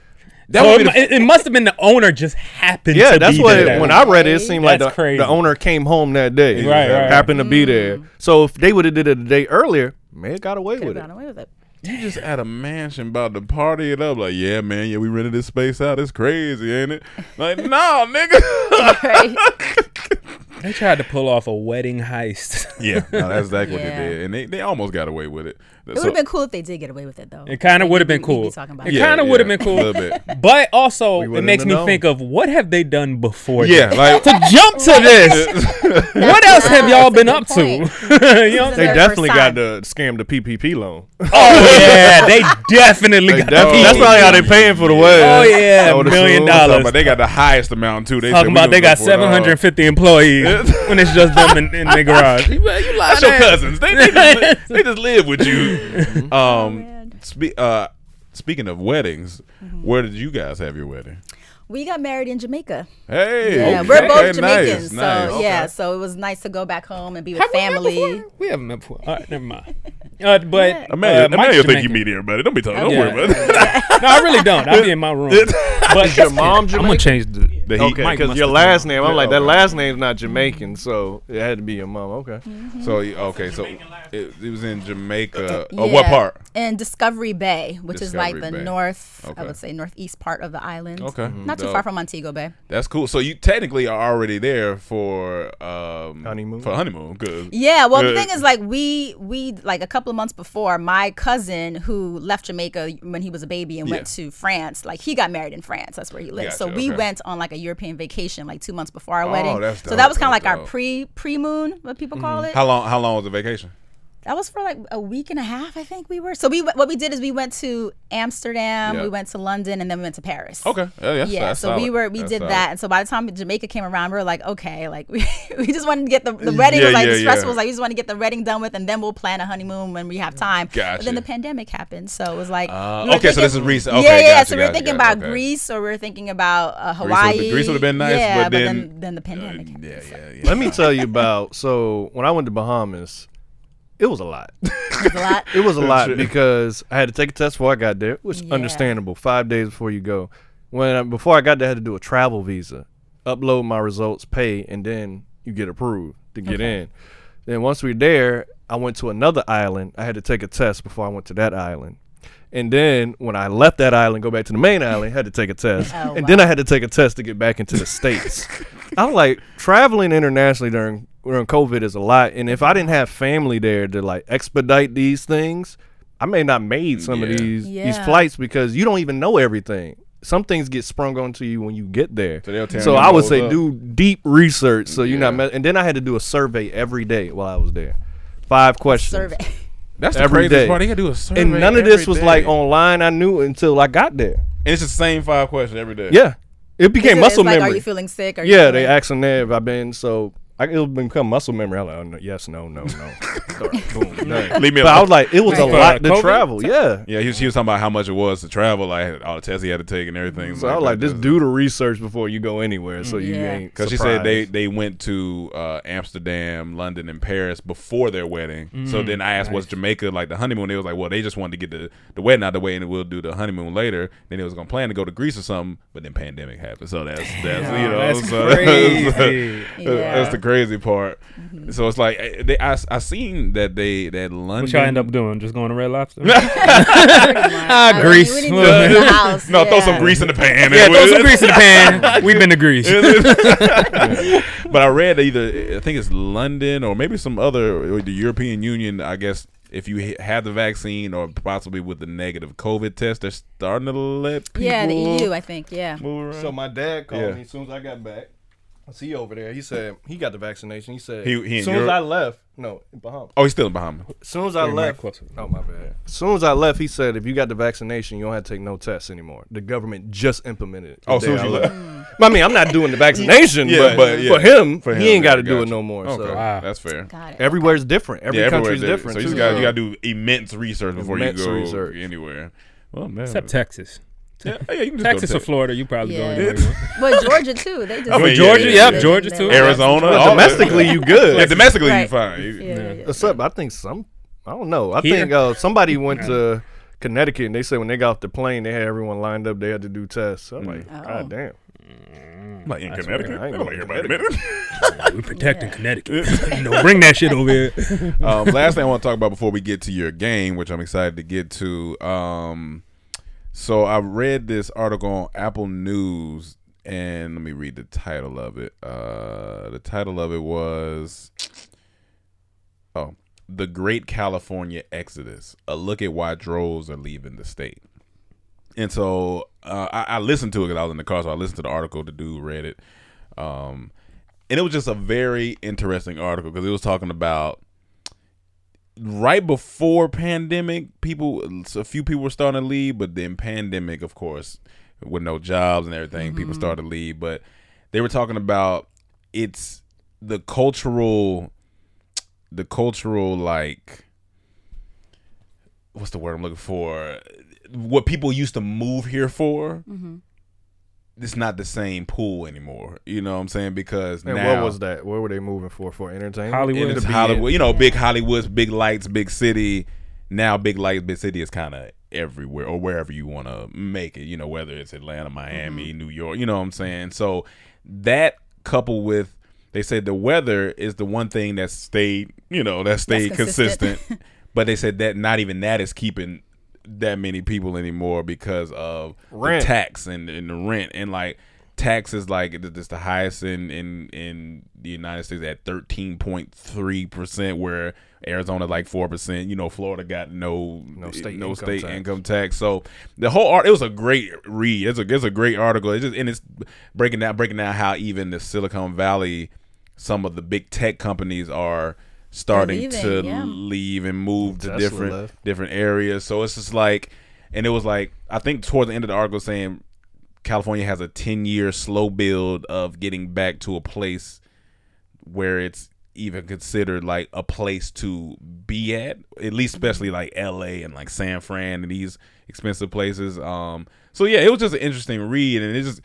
That So it, be it, it must have been the owner just happened. Yeah, to that's be what there. when I read it, it seemed like the, That's crazy. the owner came home that day. Right, right. Happened to be there. So if they would have did it a day earlier, man, got away Could have with it. away with it. You just at a mansion about to party it up. Like, yeah, man, yeah, we rented this space out. It's crazy, ain't it? Like, no, nigga. Right? They tried to pull off a wedding heist. yeah, no, that's exactly what they did, and they, they almost got away with it. It would have been cool if they did get away with it, though. It kind of would have been cool. we'd be talking about It it. Yeah, kind of yeah, would have been a cool. little bit. But also, it makes me known. think of what have they done before? Yeah, this? like to jump to this. what else have y'all been up to? you know what I'm This is They definitely got time. to scam the PPP loan. Oh yeah, they definitely They got. definitely- the that's probably how they paying for the oh, wedding. Oh yeah, I would million assume. dollars. but they got the highest amount too. They Talking about they got for it uh, all. 750 employees when it's just them in, in the garage. You, you That's your cousins. They, they, just, li- they just live with you. Oh, Um, spe- uh, speaking of weddings, Mm-hmm. where did you guys have your wedding? We got married in Jamaica. Hey, Yeah, okay, we're both nice, Jamaicans, so nice. yeah, Okay. so it was nice to go back home and be with Have we met family. We haven't met before. All right, never mind. Uh, but Yeah. I man, uh, I Mike's you think you meet everybody. Don't be talking. Don't Yeah. worry about it. no, I really don't. I'll be in my room. But your mom I'm gonna change the. The he- Okay, Mike because must your last been- name, I'm Yeah, like that okay. last name's not Jamaican, so it had to be your mom. Okay. So okay, so it, it was in Jamaica. Oh, what part? In Discovery Bay, which is like the Bay. north, Okay. I would say northeast part of the island. Okay. Not too far from Montego Bay. That's cool. So you technically are already there for um Honeymoon? For honeymoon, good. Yeah, well, the thing is, like, we we like a couple of months before, my cousin who left Jamaica when he was a baby and went Yeah. to France, like he got married in France. That's where he lived. so we okay. went on like a European vacation, like two months before our Oh, wedding. that's so that was kind of that's like our pre pre moon, what people call it. How long? How long was the vacation? That was for like a week and a half, I think we were. So we what we did is we went to Amsterdam, Yeah. we went to London, and then we went to Paris. Okay. Yeah, that's- yeah. that's so we were we That's did solid. that, and so by the time Jamaica came around, we were like, okay, like we, we just wanted to get the the wedding Yeah, was like yeah, stressful. yeah. Was like we just want to get the wedding done with, and then we'll plan a honeymoon when we have time. But then the pandemic happened, so it was like Uh, we were okay, so this is recent. yeah, Okay, yeah. gotcha, so we were gotcha, thinking gotcha, about okay. Greece, or we were thinking about uh, Hawaii. Greece would've been nice, yeah, but then then- then the pandemic. Yeah, yeah, yeah. Let me tell you about. So when I went to Bahamas, it was a lot. It was a lot. It was a lot because I had to take a test before I got there, which Yeah. understandable. Five days before you go. When I, before I got there, I had to do a travel visa, upload my results, pay, and then you get approved to get in. Then once we are there, I went to another island. I had to take a test before I went to that island. And then when I left that island, go back to the main island, had to take a test. Oh, and then I had to take a test to get back into the states. I'm like traveling internationally during during COVID is a lot, and if I didn't have family there to like expedite these things, I may not made some of Yeah. these these Yeah. flights because you don't even know everything. Some things get sprung onto you when you get there. So So I would say up. do deep research so you're not. Me- and then I had to do a survey every day while I was there. Five questions. Survey. That's the Every craziest day. part. They gotta do a survey. And none of this every was day. like online. I knew until I got there. And it's the same five questions every day. Yeah, it became Is it- muscle it's like, memory. Are you feeling sick? Are you yeah, they feeling- asking there if I've been so. I, it'll become muscle memory. I'm like, oh, no, yes, no, no, no. Start, boom, done. Leave me But I was like, it was a Right. lot to COVID? travel. Yeah. Yeah, he was, he was talking about how much it was to travel, like all the tests he had to take and everything. So I was like, just do the research before you go anywhere, so you Yeah. ain't. Because she said they, surprised. they went to uh, Amsterdam, London, and Paris before their wedding. So then I asked, was Jamaica like the honeymoon? They was like, well, they just wanted to get the, the wedding out of the way and we'll do the honeymoon later. Then they was going to plan to go to Greece or something, but then pandemic happened. So that's, that's you know, that's so crazy. that's the crazy part. Mm-hmm. So it's like, eh, they, I, I seen that they, that London. What y'all end up doing? Just going to Red Lobster? I mean, Greece. we need to go to the house. No, throw some grease in the pan. yeah, throw some grease in the pan. We've been to Greece. but I read either I think it's London or maybe some other the European Union. I guess if you ha- have the vaccine or possibly with the negative COVID test, they're starting to let people. Yeah, the EU, I think. Yeah. move. So my dad called Yeah. me as soon as I got back. I see over there. He said he got the vaccination. He said He- he in as soon as Europe? I left, no, in Bahamas. oh, he's still in Bahamas. As soon as I Bring the left, closer. oh my bad. As soon as I left, he said if you got the vaccination, you don't have to take no tests anymore. The government just implemented it. the Oh, as soon as I you left. left. I mean, I'm not doing the vaccination, Yeah, but, but, yeah. for him, For him, he ain't yeah, got to do it gotcha. no more. Okay, So Wow. that's fair. Got it. everywhere's different. Every yeah, country's everywhere different. So you too, got so- you got to do immense research before Immense you go research. anywhere. Well, man, Except Texas. yeah, yeah, you can just go Texas to or Florida, you probably Yeah. go anywhere. Well, Georgia too. They just. I mean, Georgia, yeah, yep, yeah. Georgia too. Arizona, Well, domestically, you good. Yeah, domestically you Right. fine. You- Yeah, yeah, yeah. Except I think some I don't know. I Here? think uh, somebody went to Connecticut and they said when they got off the plane they had everyone lined up. They had to do tests. So I'm like, Oh. God damn. Like in That's Connecticut, weird. I ain't I'm going like, to wait a minute. we protecting Connecticut. you know, bring that shit over here. um, last thing I want to talk about before we get to your game, which I'm excited to get to. Um, so I read this article on Apple News, and let me read the title of it. Uh, the title of it was, "Oh, the Great California Exodus: A Look at Why Droves Are Leaving the State." And so uh, I, I listened to it because I was in the car, so I listened to the article. The dude read it. Um, and it was just a very interesting article because it was talking about right before pandemic people a few people were starting to leave but then pandemic of course with no jobs and everything people mm-hmm. started to leave. But they were talking about it's the cultural the cultural like what's the word i'm looking for? What people used to move here for mm-hmm. It's not the same pool anymore. You know what I'm saying? Because And now what was that? What were they moving for? For entertainment? Hollywood. and To it's Hollywood. You know, big Hollywood's big lights, big city. Now, big lights, big city is kind of everywhere or wherever you want to make it. You know, whether it's Atlanta, Miami, Mm-hmm. New York. You know what I'm saying? So that coupled with they said the weather is the one thing that stayed. You know, that stayed consistent. consistent. but they said that not even that is keeping that many people anymore because of Rent. the tax and, and the rent and like tax is like it's the highest in in in the United States at thirteen point three percent, where Arizona like four percent. You know, Florida got no No state no income state tax. income tax. So the whole art it was a great read. It's a it's a great article. It's just and it's breaking down breaking down how even the Silicon Valley, some of the big tech companies are starting leaving, to yeah. leave and move to Tesla different left. different areas. So it's just like, and it was like I think toward the end of the article saying California has a ten year slow build of getting back to a place where it's even considered like a place to be at, at least especially like L.A. and like San Fran and these expensive places. Um, so yeah, it was just an interesting read, and it just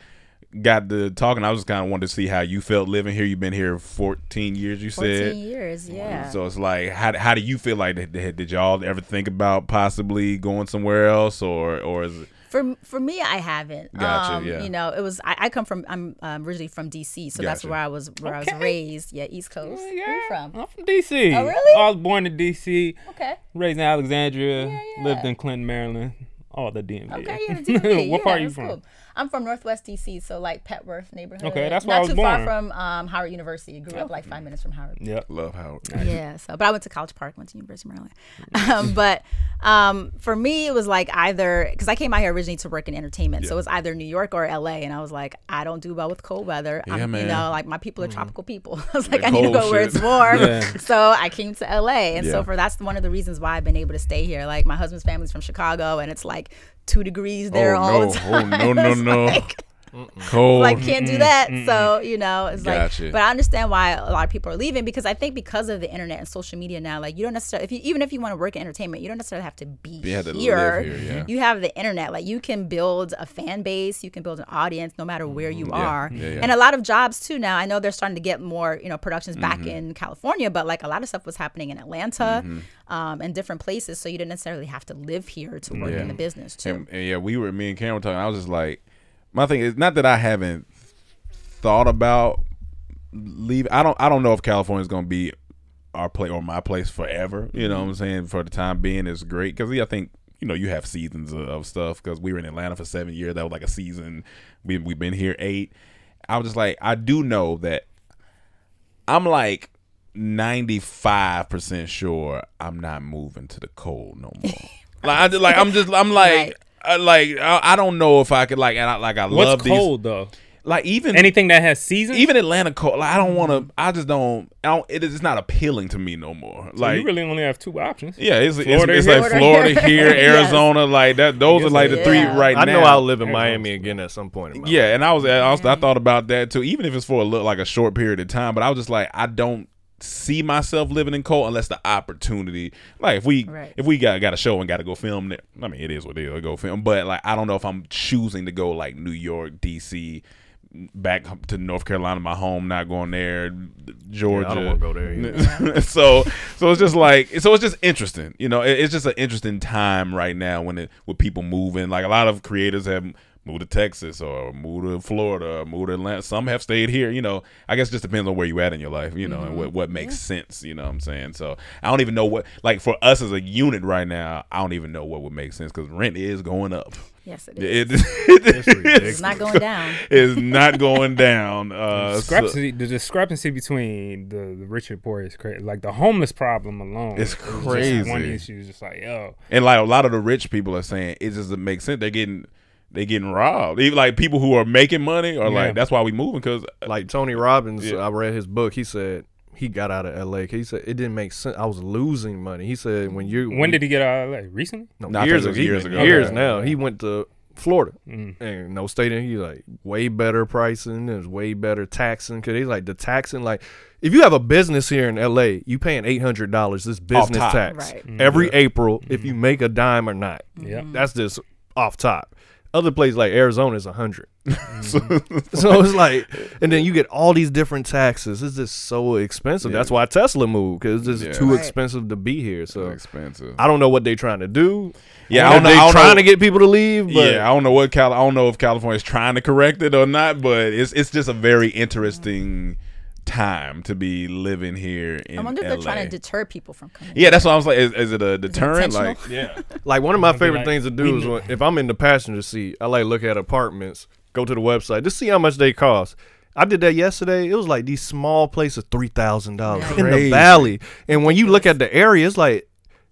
got the talking. I was just kind of wanted to see how you felt living here. You've been here 14 years, you 14 said. years, yeah. So it's like, how how do you feel like? Did, did y'all ever think about possibly going somewhere else, or or is it? For for me, I haven't. Gotcha, Um, yeah. You know, it was I, I come from I'm um, originally from DC, so that's where I was where I was raised. Yeah, East Coast. Where you from? I'm from DC. Oh, really? I was born in DC, Okay. raised in Alexandria, yeah. yeah. lived in Clinton, Maryland, all the DMV. Okay, yeah, the DMV. what yeah, part are you from? cool. I'm from Northwest DC, so like Petworth neighborhood. Okay, that's not where I was too far from um, Howard University. Grew up like five minutes from Howard. Yep. Love how Yeah, so but I went to College Park, went to University of Maryland. Um, but um, for me, it was like either because I came out here originally to work in entertainment, so it was either New York or LA, and I was like, I don't do well with cold weather. Yeah, I'm, man. You know, like my people are tropical people. I was like, The I need to cold go where shit. it's warm. Yeah. So I came to LA, and Yeah. so for that's one of the reasons why I've been able to stay here. Like my husband's family's from Chicago, and it's like two degrees there oh all no, the time. oh no, no, no, like- cold. like can't do that. So you know, it's Gotcha. like. But I understand why a lot of people are leaving because I think because of the internet and social media now, like you don't necessarily, if you even if you want to work in entertainment, you don't necessarily have to be You to here. here, yeah. You have the internet, like you can build a fan base, you can build an audience no matter where you are, yeah, and a lot of jobs too. Now I know they're starting to get more, you know, productions back Mm-hmm. in California, but like a lot of stuff was happening in Atlanta. Um, and different places, so you didn't necessarily have to live here to work in the business too. And, and yeah, we were me and Cameron talking. I was just like, my thing is not that I haven't thought about leaving. I don't. I don't know if California is going to be our place or my place forever. You know mm-hmm. what I'm saying? For the time being, it's great because I think you know you have seasons of, of stuff. Because we were in Atlanta for seven years, that was like a season. We we've been here eight. I was just like, I do know that I'm like. 95% sure I'm not moving to the cold no more. like I just like I'm just I'm like Right. I, like I, I don't know if I could like and I, like I What's love cold though? like even Anything that has seasons? even Atlanta cold like I don't want to I just don't I don't it is not appealing to me no more So like you really only have two options. yeah it's, it's, Florida it's here. like Florida here Yes. Arizona like that those are like the three right I now I know I'll live in Yeah. Miami again at some point. In my yeah, and I was I, also, I thought about that too, even if it's for a little like a short period of time. But I was just like, I don't see myself living in cold unless the opportunity, like if we Right. if we got got a show and got to go film there. I mean, it is what it is, go film. But like, I don't know if I'm choosing to go like New York, DC. Back to North Carolina, my home. Not going there, Georgia. Yeah, I don't wanna go there either. so, so it's just like, so it's just interesting. You know, it, it's just an interesting time right now when it with people moving. Like a lot of creators have moved to Texas or moved to Florida or moved to Atlanta. Some have stayed here. You know, I guess it just depends on where you at in your life. You know, and what what makes sense. You know what I'm saying? So I don't even know what like for us as a unit right now. I don't even know what would make sense because rent is going up. yes, it is. It, it's, It's not going down. It's not going down. Uh, so- discrepancy, the discrepancy between the, the rich and poor is crazy. Like the homeless problem alone, It's is just crazy. one issue is just like, yo, And like a lot of the rich people are saying, it just doesn't make sense. They're getting they getting robbed. Even like people who are making money are Yeah. like, that's why we moving because like Tony Robbins, Yeah. I read his book. He said he got out of LA. He said it didn't make sense. I was losing money. He said when you when did he get out of LA? Recently? no, Nah, I years ago, years years ago, ago. years Okay. now. He went to Florida Mm. and no state. in He's like way better pricing. There's way better taxing because he's like the taxing. Like if you have a business here in LA, you paying eight hundred dollars this business tax Right. Mm-hmm. every April if you make a dime or not. Yeah. That's just off top. Other places like Arizona is a hundred. so, so it's like, and then you get all these different taxes. It's just so expensive. That's why Tesla moved because it's Yeah. too Right. expensive to be here. So expensive. I don't know what they're trying to do. Yeah, I I don't don't know. know- I They don't trying know- to get people to leave. But yeah, I don't know what Cal. I don't know if California's trying to correct it or not, but it's it's just a very interesting time to be living here in I wonder if LA. they're trying to deter people from coming. yeah, that's what I was like. Is, is it a deterrent? Like, yeah, Like one of my favorite like, things to do is when, if I'm in the passenger seat, I like look at apartments, go to the website, just see how much they cost. I did that yesterday. It was like these small places, three thousand dollars in the valley. And when you look at the area, it's like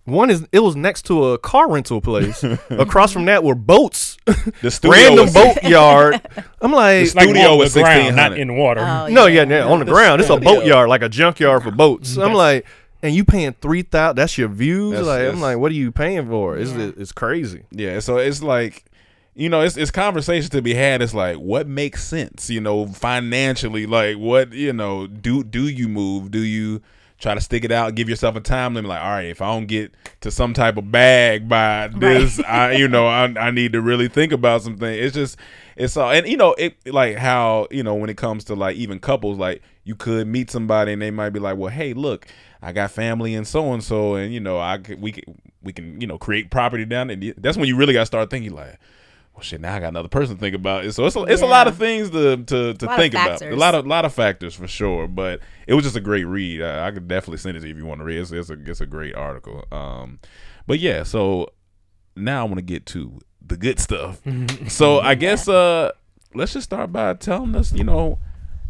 one is it was next to a car rental place. Across from that were boats, the studio random was- boat yard. I'm like, The studio on was ground, not in water. Oh, no, yeah, yeah, on the, The ground. It's a boat yard, like a junkyard for boats. I'm like, and you paying three thousand? That's your views. That's- like, I'm like, what are you paying for? It's Yeah. it's crazy. Yeah, so it's like, you know, it's it's conversations to be had. It's like, what makes sense, you know, financially? Like, what you know, do do you move? Do you try to stick it out? Give yourself a time limit. Like, all right, if I don't get to some type of bag by this, I you know, I I need to really think about something. It's just. It's all and you know it like how you know when it comes to like even couples like you could meet somebody and they might be like well hey look I got family and so and so and you know I we can we can you know create property down and that's when you really got to start thinking like well shit now I got another person to think about. It so it's a, it's a lot of things to to, to A of think about. A lot of lot of factors for sure but it was just a great read. I, I could definitely send it to you if you want to read it's, it's a it's a great article. Um but yeah so now I want to get to the good stuff. So I guess uh let's just start by telling us you know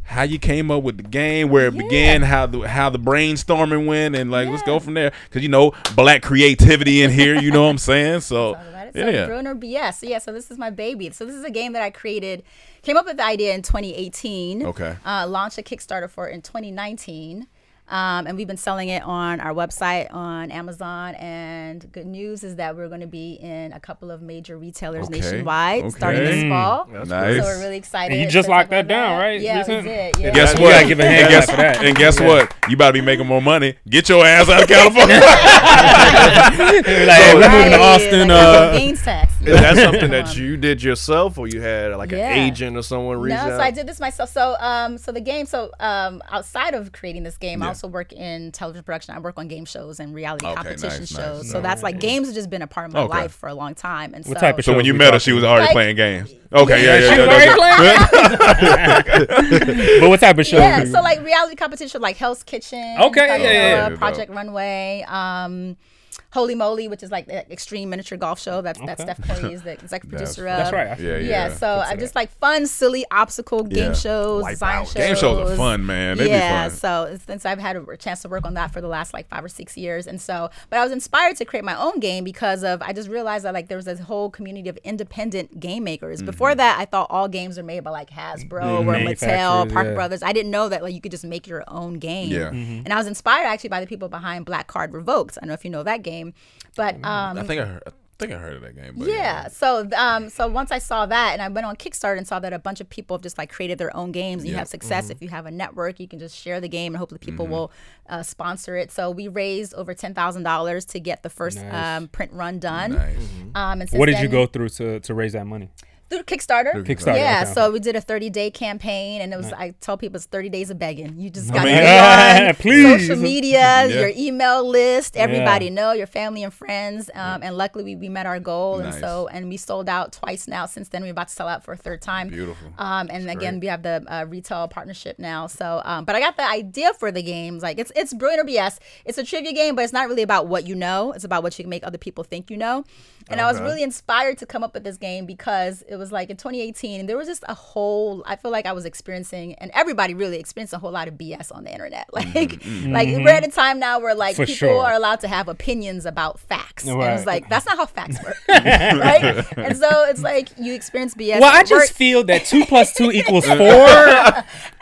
how you came up with the game, where it began, how the how the brainstorming went, and like let's go from there. Cause you know black creativity in here, you know what I'm saying? So it. So yeah, Brilliant or BS. So yeah, so this is my baby. So this is a game that I created, came up with the idea in 2018. Okay. Uh, launched a Kickstarter for it in 2019. Um, and we've been selling it on our website on Amazon. And good news is that we're going to be in a couple of major retailers Okay. nationwide starting this fall. That's So we're really excited. And you just locked that about down, right, Yeah, recent? we did. Yeah. Guess what? gotta give a hand and guess, for that. and guess Yeah. what? You about to be making more money. Get your ass out of California. like, hey, we're moving to Austin. like, Uh, gains tax. Is that something that you did yourself, or you had like Yeah. an agent or someone reach No, out? so I did this myself. So, um, so the game. So, um, outside of creating this game, I Yeah. Also work in television production. I work on game shows and reality Okay, competition nice, shows. nice. So that's like games have just been a part of my Okay. life for a long time. And What so, type of so when you met her, she was already Like- playing games. Okay, yeah, yeah, She yeah. was that's- but what type of shows? yeah, so like reality competition, like Hell's Kitchen. Okay, yeah, yeah, yeah. Project Runway. Um, Holey Moley, which is like the extreme miniature golf show. That's that's Okay. Steph Curry is the executive That's- producer of. That's right. Yeah, Yeah, yeah. so I uh, just like fun, silly, obstacle game Yeah. shows, design shows. Game shows are fun, man. They yeah, be fun. so since I've had a chance to work on that for the last like five or six years, and so, but I was inspired to create my own game because of I just realized that like there was this whole community of independent game makers. Mm-hmm. Before that, I thought all games were made by like Hasbro or mm-hmm. Mattel, manufacturers, Park yeah. Brothers. I didn't know that like you could just make your own game. Yeah. Mm-hmm. and I was inspired actually by the people behind Black Card Revoked. I don't know if you know that game, but um, I think I heard. I think I heard of that game. But yeah. So um so once I saw that and I went on Kickstarter and saw that a bunch of people have just like created their own games and you have success if you have a network you can just share the game and hopefully people will uh, sponsor it. So we raised over ten thousand dollars to get the first Nice. um, print run done. Nice. Um and since what did you go through to, to raise that money? Through Kickstarter. Kickstarter, Yeah, okay. so we did a 30 day campaign, and it was I tell people it's 30 days of begging. You just got to mean- be on Please. social media, your email list, everybody Yeah. know your family and friends, um, and luckily we, we met our goal, Nice. and so and we sold out twice now. Since then, we're about to sell out for a third time. Beautiful. Um, and again, we have the uh, retail partnership now. So, um, but I got the idea for the games. Like it's it's brilliant or BS. It's a trivia game, but it's not really about what you know. It's about what you can make other people think you know. And I was really inspired to come up with this game because it was like in 2018, and there was just a whole. I feel like I was experiencing, and everybody really experienced a whole lot of BS on the internet. Mm-hmm. Like, mm-hmm. like we're at a time now where like For people sure. are allowed to have opinions about facts, and Right. it's like that's not how facts work, right? And so it's like you experience BS. Well, I at work. just feel that two plus two equals four.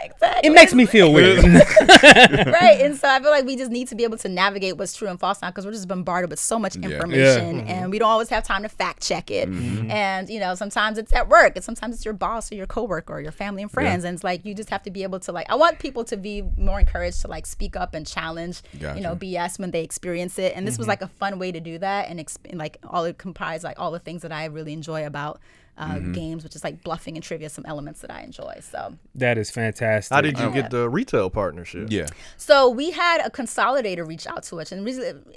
Exactly. It makes me feel weird. right. And so I feel like we just need to be able to navigate what's true and false now because we're just bombarded with so much information mm-hmm. and we don't always have time to fact check it. Mm-hmm. And, you know, sometimes it's at work and sometimes it's your boss or your coworker or your family and friends. And it's like you just have to be able to like I want people to be more encouraged to like speak up and challenge, you know, BS when they experience it. And this was mm-hmm. like a fun way to do that and, exp- and like all it comprised like all the things that I really enjoy about uh, games, which is like bluffing and trivia, some elements that I enjoy. So, That is fantastic. How did you get the retail partnership? Yeah. so we had a consolidator reach out to us, and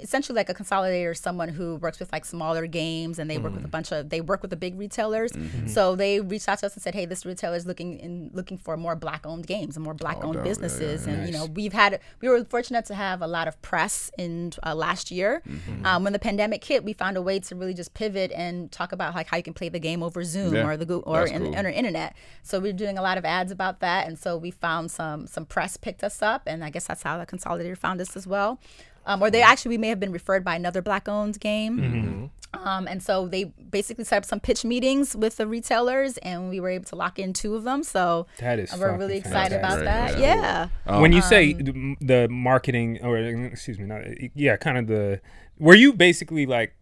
essentially like a consolidator is someone who works with like smaller games, and they work with a bunch of they work with the big retailers. So they reached out to us and said, "Hey, this retailer is looking in looking for more black-owned games and more black-owned dope. Yeah, businesses." yeah, and you know, we've had we were fortunate to have a lot of press in uh, last year. Um, when the pandemic hit, we found a way to really just pivot and talk about like how you can play the game over Zoom Yeah, or the Goo- or that's in, cool. on our internet. So we're doing a lot of ads about that, and so we found some some press picked us up, and I guess that's how the consolidator found us as well. Um, or they actually we may have been referred by another black-owned game. Um, and so they basically set up some pitch meetings with the retailers, and we were able to lock in two of them. So That is we're really fucking excited about fantastic. that. Yeah. when you say Um, the, the marketing or excuse me not yeah kind of the were you basically like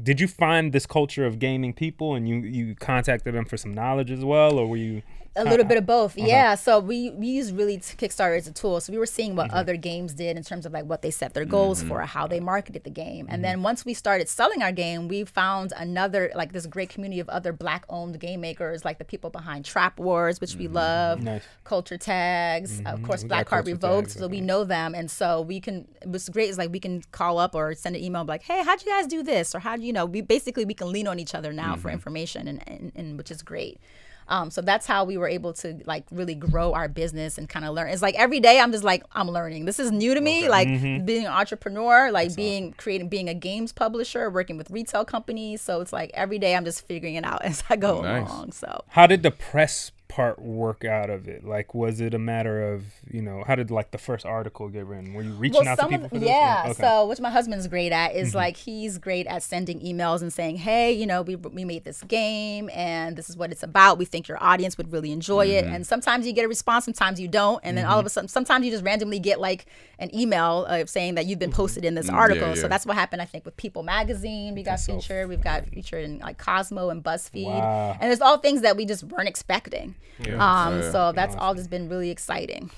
did you find this culture of gaming people and you you contacted them for some knowledge as well or were you a little bit of both. Uh-huh. yeah so we, we use really kickstarter as a tool. So we were seeing Mm-hmm. what other games did in terms of like what they set their goals for mm-hmm. how they marketed the game. And then mm-hmm. once we started selling our game we found another like this great community of other black owned game makers like the people behind trap wars which we mm-hmm. love Nice. culture tags of course We black Culture revoked so we know them. And so we can what's great is like we can call up or send an email like hey how'd you guys do this? Or how do you know? We basically we can lean on each other now for information and, and, and which is great um, so that's how we were able to like really grow our business and kind of learn. It's like every day I'm just like I'm learning. This is new to me. Like being an entrepreneur, like being creating, being a games publisher, working with retail companies. So it's like every day I'm just figuring it out as I go Nice. along. So how did the press part work out of it like was it a matter of you know how did like the first article get written were you reaching out to people of yeah. Okay. So which my husband's great at is Mm-hmm. like he's great at sending emails and saying, hey, you know, we we made this game and this is what it's about. We think your audience would really enjoy it. Mm-hmm. And sometimes you get a response, sometimes you don't. And then all of a sudden, sometimes you just randomly get like an email uh, saying that you've been posted in this article. Mm-hmm. yeah. So that's what happened, I think, with People Magazine. We got featured. We've got featured in like Cosmo and BuzzFeed. Wow. And it's all things that we just weren't expecting. Um, Oh, yeah. so that's all just been really exciting.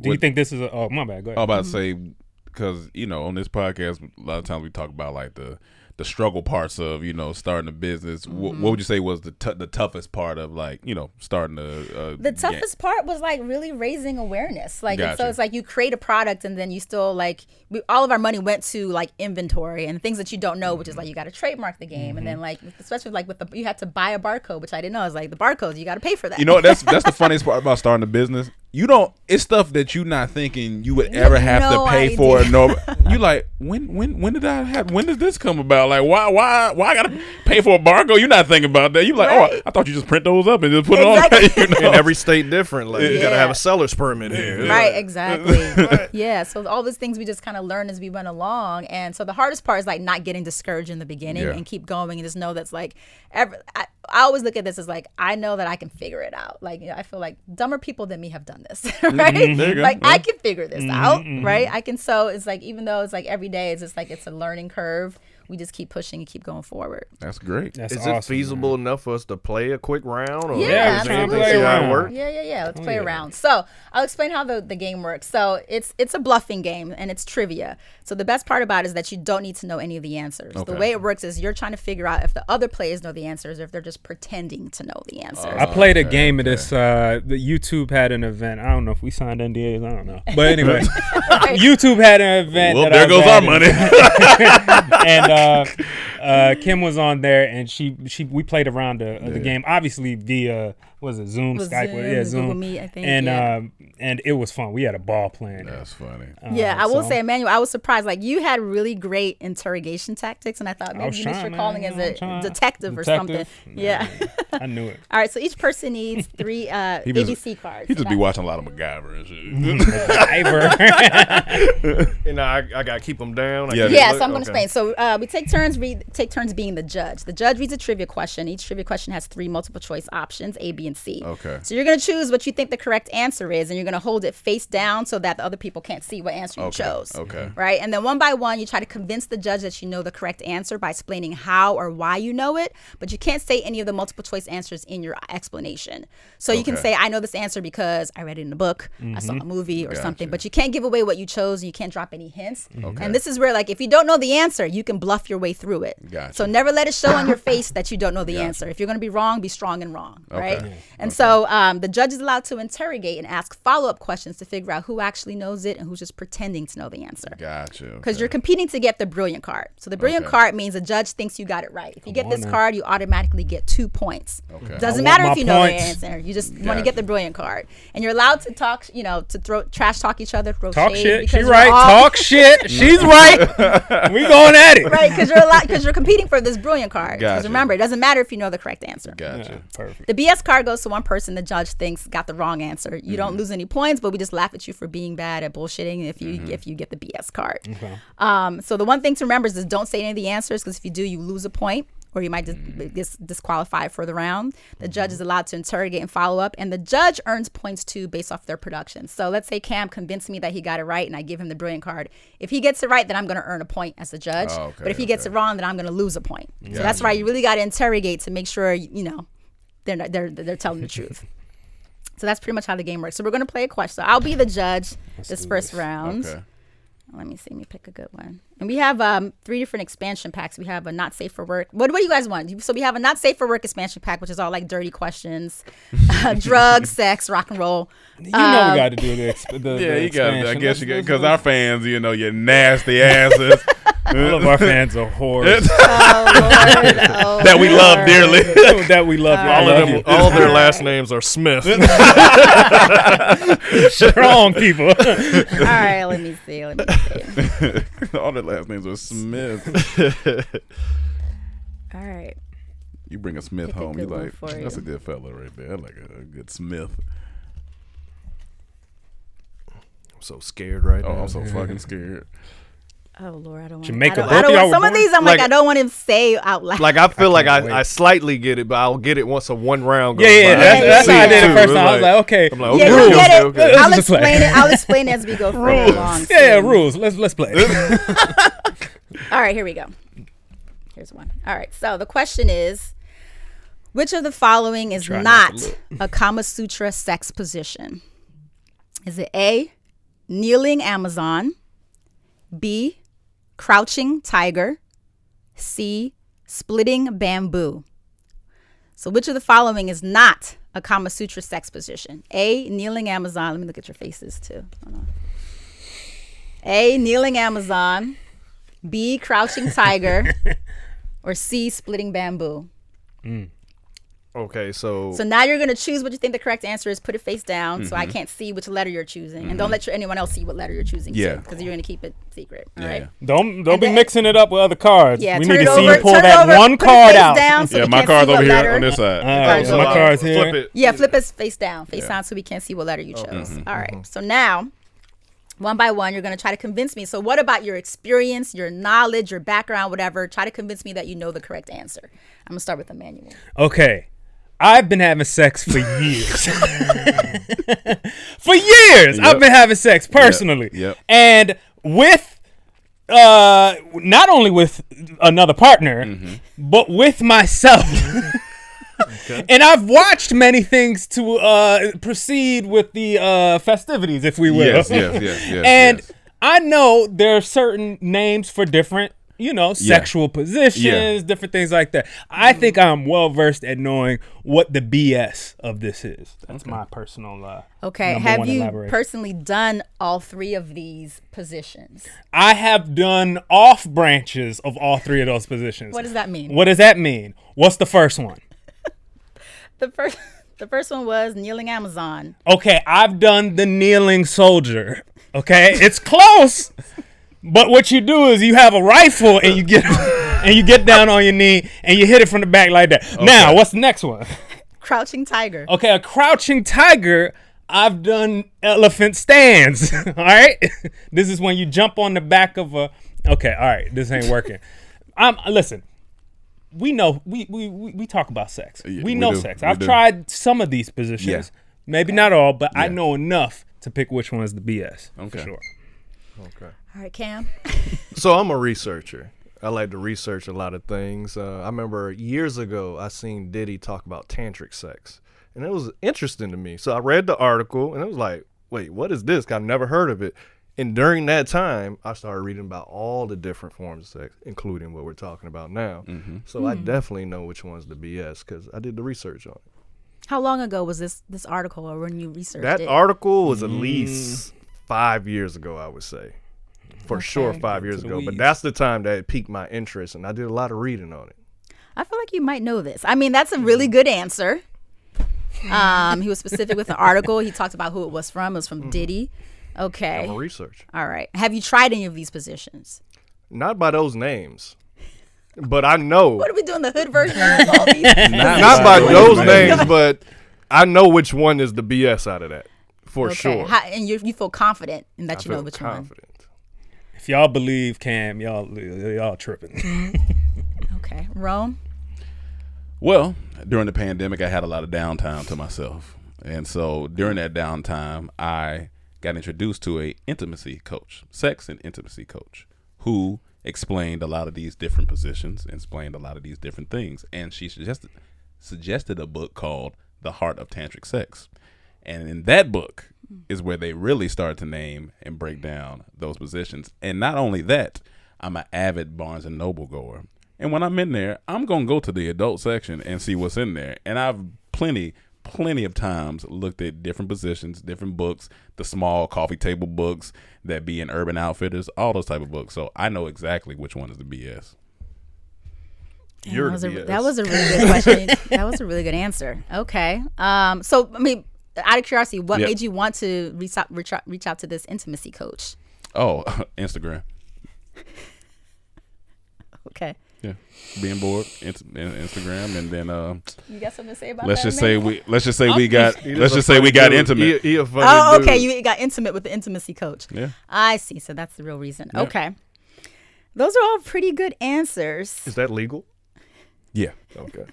do you think this is a oh my bad go ahead I'm about to say because you know on this podcast a lot of times we talk about like the the struggle parts of you know starting a business. Mm-hmm. what would you say was the t- the toughest part of like you know starting a, a the toughest part was like really raising awareness like and so it's like you create a product and then you still like we, all of our money went to like inventory and things that you don't know which is like you got to trademark the game and then like especially like with the you had to buy a barcode which i didn't know i was like the barcodes you got to pay for that You know what? That's that's the funniest part about starting a business. You don't. It's stuff that you're not thinking you would ever have no to pay for. idea. No, you like when when when did I have? When did this come about? Like why why why I gotta pay for a barcode? You're not thinking about that. You like oh I thought you just print those up and just put Exactly. it on. You know? In every state different. Like you gotta have a seller's permit here. right exactly yeah so all those things we just kind of learn as we went along and so the hardest part is like not getting discouraged in the beginning Yeah. and keep going and just know that's like every, I, I always look at this as like i know that i can figure it out like you know, i feel like dumber people than me have done this right Mm-hmm. There you go. like Yeah. i can figure this out right i can so it's like even though it's like every day it's just like it's a learning curve we just keep pushing and keep going forward That's great. That's Is awesome, it feasible enough for us to play a quick round? Or Yeah, is there anything absolutely. see how it around. work? Yeah, yeah, yeah. Let's play yeah. around. So I'll explain how the, the game works. So it's it's a bluffing game and it's trivia. So the best part about it is that you don't need to know any of the answers. Okay. The way it works is you're trying to figure out if the other players know the answers or if they're just pretending to know the answers. I played a game of this. Uh, the YouTube had an event. I don't know if we signed NDAs. I don't know, but anyway, YouTube had an event. Well, there goes our money. and uh, uh, Kim was on there, and she she we played around the, the game, obviously via was it Zoom, Was Skype, Zoom, yeah, Zoom, Meet, I think, and yeah. um, and it was fun. We had a ball playing. That's funny. yeah, I will so- say, Emmanuel, I was surprised. Like you had really great interrogation tactics, and I thought maybe was you missed trying, your calling man. as a trying. detective, or something. Detective? Yeah. I knew it. All right, so each person needs three uh, He just- ABC cards. He just be I- watching a lot of MacGyver and shit. Iver. And I, I gotta keep them down. I Yeah. Yeah, so I'm going to okay. explain. So uh, we take turns read, take turns being the judge. The judge reads a trivia question. Each trivia question has three multiple choice options, A, B, and C. Okay. So you're going to choose what you think the correct answer is, and you're going to hold it face down so that the other people can't see what answer you Okay, chose. okay. Mm-hmm. Right, and then one by one, you try to convince the judge that you know the correct answer by explaining how or why you know it, but you can't say any of the multiple choice answers in your explanation. So you can say, "I know this answer because I read it in a book, I saw a mm-hmm. movie, or something," but you can't give away what you chose. and You can't drop any hints. Mm-hmm. Okay. And this is where, like, if you don't know the answer, you can bluff your way through it. Gotcha. So never let it show on your face that you don't know the answer. If you're going to be wrong, be strong and wrong, right? Okay. And so um, the judge is allowed to interrogate and ask follow-up questions to figure out who actually knows it and who's just pretending to know the answer. Gotcha. Because you're competing to get the brilliant card. So the brilliant Okay. card means the judge thinks you got it right. If you get this now. card, you automatically get two points. Okay. Doesn't matter if you know the answer. You just want to get the brilliant card. And you're allowed to talk, you know, to throw trash talk each other, throw Talk shade shit. because She right. all- Talk shit. She's right. we going at it. right because you're allowed lot because you're competing for this brilliant card. Because Gotcha. remember, it doesn't matter if you know the correct answer. Gotcha. Perfect. The BS card goes to one person the judge thinks got the wrong answer. You Mm-hmm. don't lose any points, but we just laugh at you for being bad at bullshitting if you Mm-hmm. if you get the BS card. Okay. Um, so the one thing to remember is just don't say any of the answers because if you do, you lose a point or you might just Mm-hmm. dis- disqualified for the round. The judge is allowed to interrogate and follow up, and the judge earns points too based off their production. So let's say Cam convinced me that he got it right, and I give him the brilliant card. If he gets it right, then I'm going to earn a point as the judge. Oh, okay, but if he gets it wrong, then I'm going to lose a point. So that's why you really got to interrogate to make sure you know they're not, they're they're telling the truth. So that's pretty much how the game works. So we're gonna play a question. So I'll be the judge this first round. Okay. Let me see. Let me pick a good one. And we have um, three different expansion packs. We have a not safe for work. What, what do you guys want? So we have a not safe for work expansion pack, which is all like dirty questions, drugs, sex, rock and roll. You know Um, we got to do the, exp- the Yeah, the you got. I guess you got Let's- because our fans, you know, you nasty asses. all of our fans are whores Oh, that we love dearly. that we love. All All of them, you. all their last names are Smith. strong people. all right. Let me see. Let me see. All their last names are Smith. All right. You bring a Smith Pick a home, you good like for that's you. a good fella right there. I like a, a good Smith. I'm so scared right Oh, now. I'm so fucking scared. Oh Lord, I don't want. Jamaica, I don't, I don't of y'all want, some were of these. I'm Like- like, I don't want to say out loud. Like I feel like I. I slightly get it, but I'll get it once a one round. Yeah, goes yeah, by. that's, yeah, that's yeah, how I did yeah. it first time. I was like, okay, I'm like, yeah, okay, you okay, get it. okay. I'll Let's explain it. I'll explain as we go further along. yeah, yeah, rules. Let's let's play. All right, here we go. Here's one. All right, so the question is which of the following is Try not not a Kama Sutra sex position? Is it A, kneeling Amazon, B, crouching tiger, C, splitting bamboo? So, which of the following is not a Kama Sutra sex position? A, kneeling Amazon. Let me look at your faces too. A, kneeling Amazon. B, crouching tiger. or C, splitting bamboo. Hmm. Okay, so, So now you're gonna choose what you think the correct answer is. Put it face down, so Mm-hmm. I can't see which letter you're choosing, and don't let your, anyone else see what letter you're choosing. Yeah. because you're gonna keep it secret. All Yeah. right. don't don't And be then- mixing it up with other cards. Yeah. we turn need it to see over, you pull turn that over, one card out. Down so yeah, my can't card's over here letter. on this side. All right, so so my I'll card's flip here. it. Yeah, flip it face down, face Yeah. down, so we can't see what letter you chose. Mm-hmm. All right. So now, one by one, you're gonna try to convince me. So, what about your experience, your knowledge, your background, whatever? Try to convince me that you know the correct answer. I'm gonna start with Emmanuel. Okay. I've been having sex for years. for years, I've been having sex personally. Yep. And with uh not only with another partner, Mm-hmm. but with myself. And I've watched many things to uh proceed with the uh festivities, if we will. Yes, yes, yes, yes, and yes. I know there are certain names for different, you know, sexual positions, Yeah. different things like that. I think I'm well versed at knowing what the BS of this is. That's my personal. Uh, Okay. Have one you elaboration. personally done all three of these positions? I have done off branches of all three of those positions. What does that mean? What does that mean? What's the first one? The first, the first one was kneeling Amazon. Okay, I've done the kneeling soldier. Okay, it's close, but what you do is you have a rifle and you get and you get down on your knee and you hit it from the back like that. Now, what's the next one? Crouching tiger. Okay, a crouching tiger. I've done elephant stands. all right, this is when you jump on the back of a. Okay, all right, this ain't working. I'm listen. We know we we we, we talk about sex. Yeah, we we know do, sex. we I've do. tried some of these positions. Yeah. Maybe not all, but I know enough to pick which one is the BS. Okay. For sure. okay. All right, Cam. So I'm a researcher. I like to research a lot of things. Uh, I remember years ago I seen Diddy talk about tantric sex, and it was interesting to me. So I read the article, and it was like, "Wait, what is this? I've never heard of it." And during that time, I started reading about all the different forms of sex, including what we're talking about now. Mm-hmm. So I Hmm. definitely know which one's the BS because I did the research on it. How long ago was this this article, or when you researched That it? article was at Mm. least five years ago, I would say. For sure, five years the ago. But that's the time that it piqued my interest, and I did a lot of reading on it. I feel like you might know this. I mean, that's a really good answer. Um, he was specific with the article. He talked about who it was from. It was from Diddy. Okay. I'm a research. All right. Have you tried any of these positions? Not by those names, but I know. What are we doing? The hood version of all these? not by those names, but I know which one is the BS out of that for okay. sure. How, and you, you feel confident in that I you know feel which confident. If y'all believe Cam, y'all y'all tripping. Okay. Rome. Well, during the pandemic, I had a lot of downtime to myself, and so during that downtime, I got introduced to a intimacy coach, sex and intimacy coach, who explained a lot of these different positions, explained a lot of these different things, and she suggested suggested a book called The Heart of Tantric Sex, and in that book is where they really start to name and break down those positions, and not only that, I'm an avid Barnes and Noble goer. And when I'm in there, I'm gonna go to the adult section and see what's in there. And I've plenty, plenty of times looked at different positions, different books, the small coffee table books that be in Urban Outfitters, all those type of books. So I know exactly which one is the BS. Damn, You're that was, a, that was a really good question. that was a really good answer. Okay. Um, so, I mean, out of curiosity, what Yeah. made you want to reach out, reach out, reach out to this intimacy coach? Oh, Instagram. Okay. Yeah, being bored, ins- in- Instagram, and then uh, You got something to say about let's that? just say we let's just say we got let's just say we got dude. intimate. He, he Oh, okay. dude. You got intimate with the intimacy coach. Yeah. I see. So that's the real reason. Okay. Those are all pretty good answers. Is that legal? Yeah. Okay.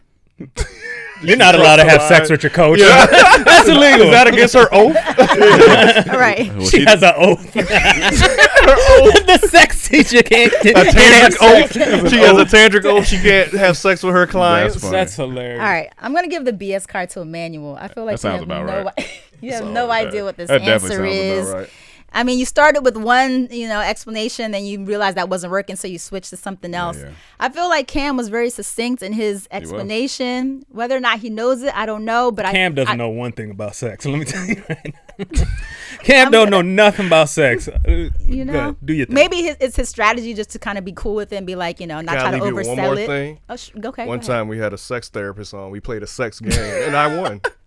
You're not allowed to have sex with your coach. Yeah. That's illegal. Is that against her oath? All right. Well, she she- has an oath. the sex teacher can't. a tantric oath. She has a tantric oath. She can't have sex with her clients. funny. That's hilarious. All right. I'm going to give the BS card to Emmanuel. I feel like That you sounds have about no, right. i- you have So, no idea what this that definitely answer sounds is. about right. I mean, you started with one, you know, explanation, then you realized that wasn't working, so you switched to something else. yeah. I feel like Cam was very succinct in his explanation. Whether or not he knows it, I don't know. But I, Cam doesn't I, know one thing about sex. Let me tell you right now. Cam don't know nothing about sex. Uh, You know, ahead, do your thing. maybe his, it's his strategy just to kind of be cool with it and be like, you know, not Can I try to leave you oversell one more it. thing? Oh, sh- okay. One go ahead. time we had a sex therapist on. We played a sex game, and I won.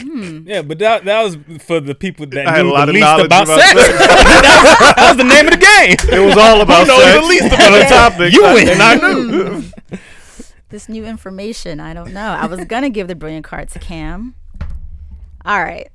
Hmm. Yeah, but that, that was for the people that I had knew a lot the least about, about sex. sex. that, was, that was the name of the game. It was all about knows sex. the least about the topic. You I- win. and I knew. this new information. I don't know. I was gonna give the brilliant card to Cam. All right,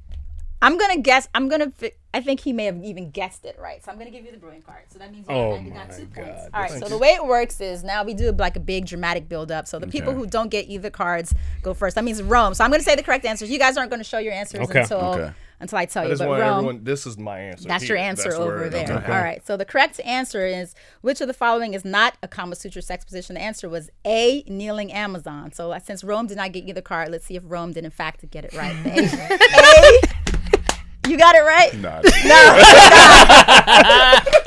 I'm gonna guess. I'm gonna. Fi- I think he may have even guessed it right. So I'm gonna give you the brilliant card. So that means you Oh already got my two points. God, All right. So the way it works is now we do like a big dramatic build up. So the people who don't get either cards go first. That means Rome. So I'm gonna say the correct answers. You guys aren't gonna show your answers Okay. until Okay. until I tell I you. just But Rome. everyone. This is my answer. That's your answer That's over there. okay. All right. So the correct answer is which of the following is not a Kama Sutra sex position? The answer was A, kneeling Amazon. So uh, since Rome did not get either card, let's see if Rome did in fact get it right. A, A- you got it right? Nah,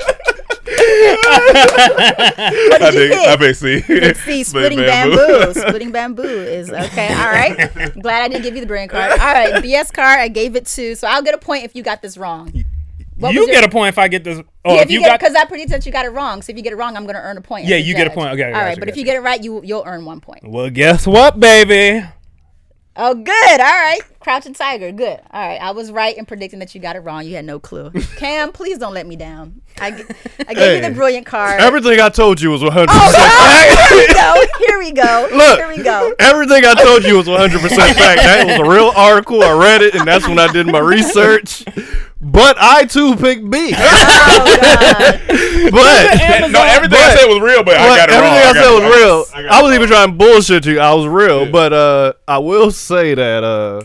What I did you think I pick? may see. See, splitting bamboo. splitting bamboo is okay. All right. Glad I didn't give you the brain card. All right. BS card, I gave it to. So I'll get a point if you got this wrong. What you was your- get a point if I get this. Oh, yeah, if you, get got because I predicted that you got it wrong. So if you get it wrong, I'm going to earn a point. Yeah, the you get a point. Okay, all right. gotcha, right, but if gotcha. you get it right, you you'll earn one point. well, guess what, baby? Oh, good. All right. Crouching Tiger. Good. All right. I was right in predicting that you got it wrong. You had no clue. Cam, please don't let me down. I, g- I gave you the brilliant card. Everything I told you was 100. oh, percent God. Here we go. Here we go. Look, Here we go. everything I told you was 100% fact. That was a real article. I read it, and that's when I did my research. But I too picked B. Oh, God. but no, everything I But- said was real, but, I got but it wrong. everything I, got said it was wrong. real. I got I, it was wrong. even trying to bullshit you. I was real, but uh, I will say that. Uh,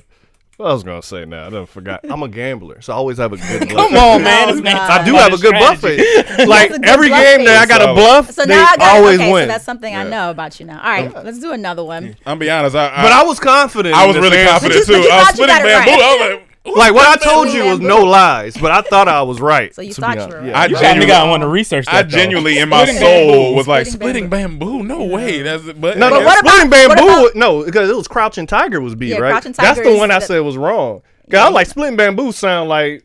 what I was gonna say now, I done forgot. I'm a gambler, so I always have a good bluff. Come on, man. Oh, God. I do have a good bluff strategy. face. Like good every bluff game that I face. got a bluff, So they now I got always okay, win. So that's something I know about you now. All right, let's do another one. I'm be honest. I, I, but I was confident. I was really answer. confident But you- too. but you I was thought splitting bamboo. right. I was like, Like what I told you was no lies, but I thought I was right. So you thought you were right. Yeah. I You genuinely, got want to research that. I though. genuinely in my soul bamboo. was like Splitting splitting bamboo. No way. That's but No, I no, guess- what about- splitting bamboo. what about- no, because it was crouching tiger was B, Yeah, right? Crouching That's the one I said was wrong. 'Cause I was like splitting bamboo sound like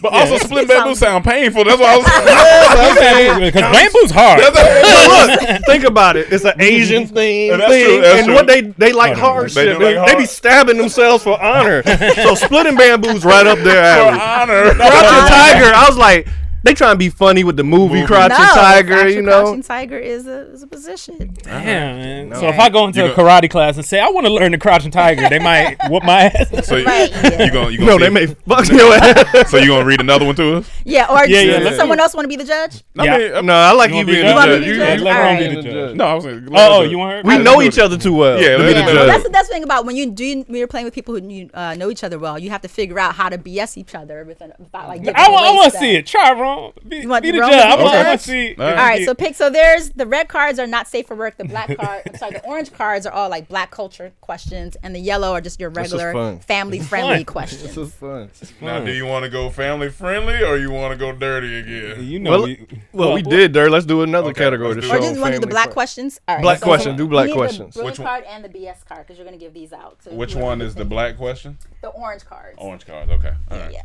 but also splitting bamboo sound painful. That's why I was. Saying Because bamboo's hard. Look, think about it. It's an Asian thing, And that's thing true, that's and true. what they they like Hold hard they shit. do They, like they be stabbing themselves for honor. so splitting bamboo's right up there. For honor. Crouching Tiger, I was like, they trying to be funny with the movie, Movie. Crouching no, Tiger, actually, you know. Crouching Tiger is a, is a position. Damn, man. No. So if I go into You a go- karate class and say I want to learn the crouching tiger, they might whoop my ass. So you, Right, yeah. you gonna you gonna No, they may fuck your ass. So you gonna read another one to us? Yeah, or Yeah, yeah, does let's someone do else want to be the judge? I Yeah. mean, uh, No, I like You you being the the You want me judge. to be You- the judge? let All Ron be the judge. No, I was saying. Oh, oh, you want her? We know each other too well. Yeah, to be let's the judge. That's the that's the thing about when you do when you're playing with people who uh, know each other well. You have to figure out how to BS each other within, without like. giving I, wa- I want to see it. Try Ron. Be, You want be the Ron judge. I be the want judge? to see. All All right, so pick. So there's the red cards are not safe for work. The black card, I'm sorry, the orange cards are all like black culture questions, and the yellow are just your regular family friendly questions. This is fun. Now, do you want to go family friendly or you want to go dirty again? You know, Well, we, well, we did there. Let's do another Okay, category let's to do Or show just you want to do the black fun. questions? All right, Black so question, do black questions. The blue Which one? card and the BS card because you're gonna give these out. So Which one is the black question? The orange cards. Orange cards. Okay. All right. Yeah.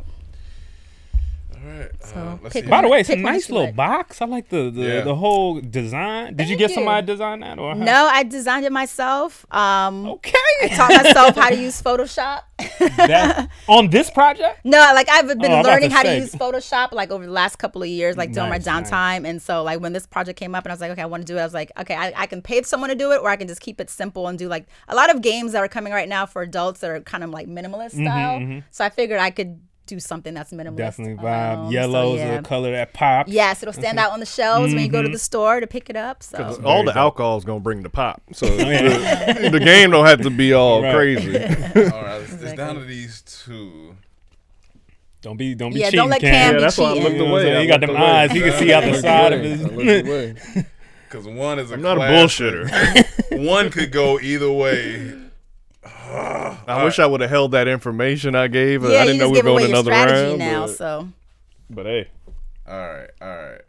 All right. So, uh, let's pick see. By the way, it's a nice little like. box. I like the the, Yeah. the whole design. Did you get you. somebody to design that or her? No, I designed it myself. Um, Okay. I taught myself how to use Photoshop. That- on this project? No, like I've been Oh, learning to how to use Photoshop like over the last couple of years, like during Nice, my nice. downtime. And so like when this project came up and I was like, okay, I want to do it. I was like, okay, I, I can pay someone to do it or I can just keep it simple and do like a lot of games that are coming right now for adults that are kind of like minimalist style. So I figured I could do something that's minimalist. Definitely on my vibe. own. So, Yellow's yeah. a color that pops. Yes, it'll stand out on the shelves when you go to mm-hmm. the store to pick it up. So All the alcohol is gonna bring the pop, so the, the game don't have to be all Right. crazy. All right. It's, it's down to these two. Don't be don't be Yeah, cheating. don't let Cam. Cam Yeah, be that's why I cheating. looked You know away. He got looked them away. eyes. He can see out the I looked side of away. his. I looked away. Because one is a I'm not a bullshitter. One could go either way. I wish I would have held that information I gave. yeah, I didn't you know just we were give away going your another strategy round. now. but, So but hey, All right. All right.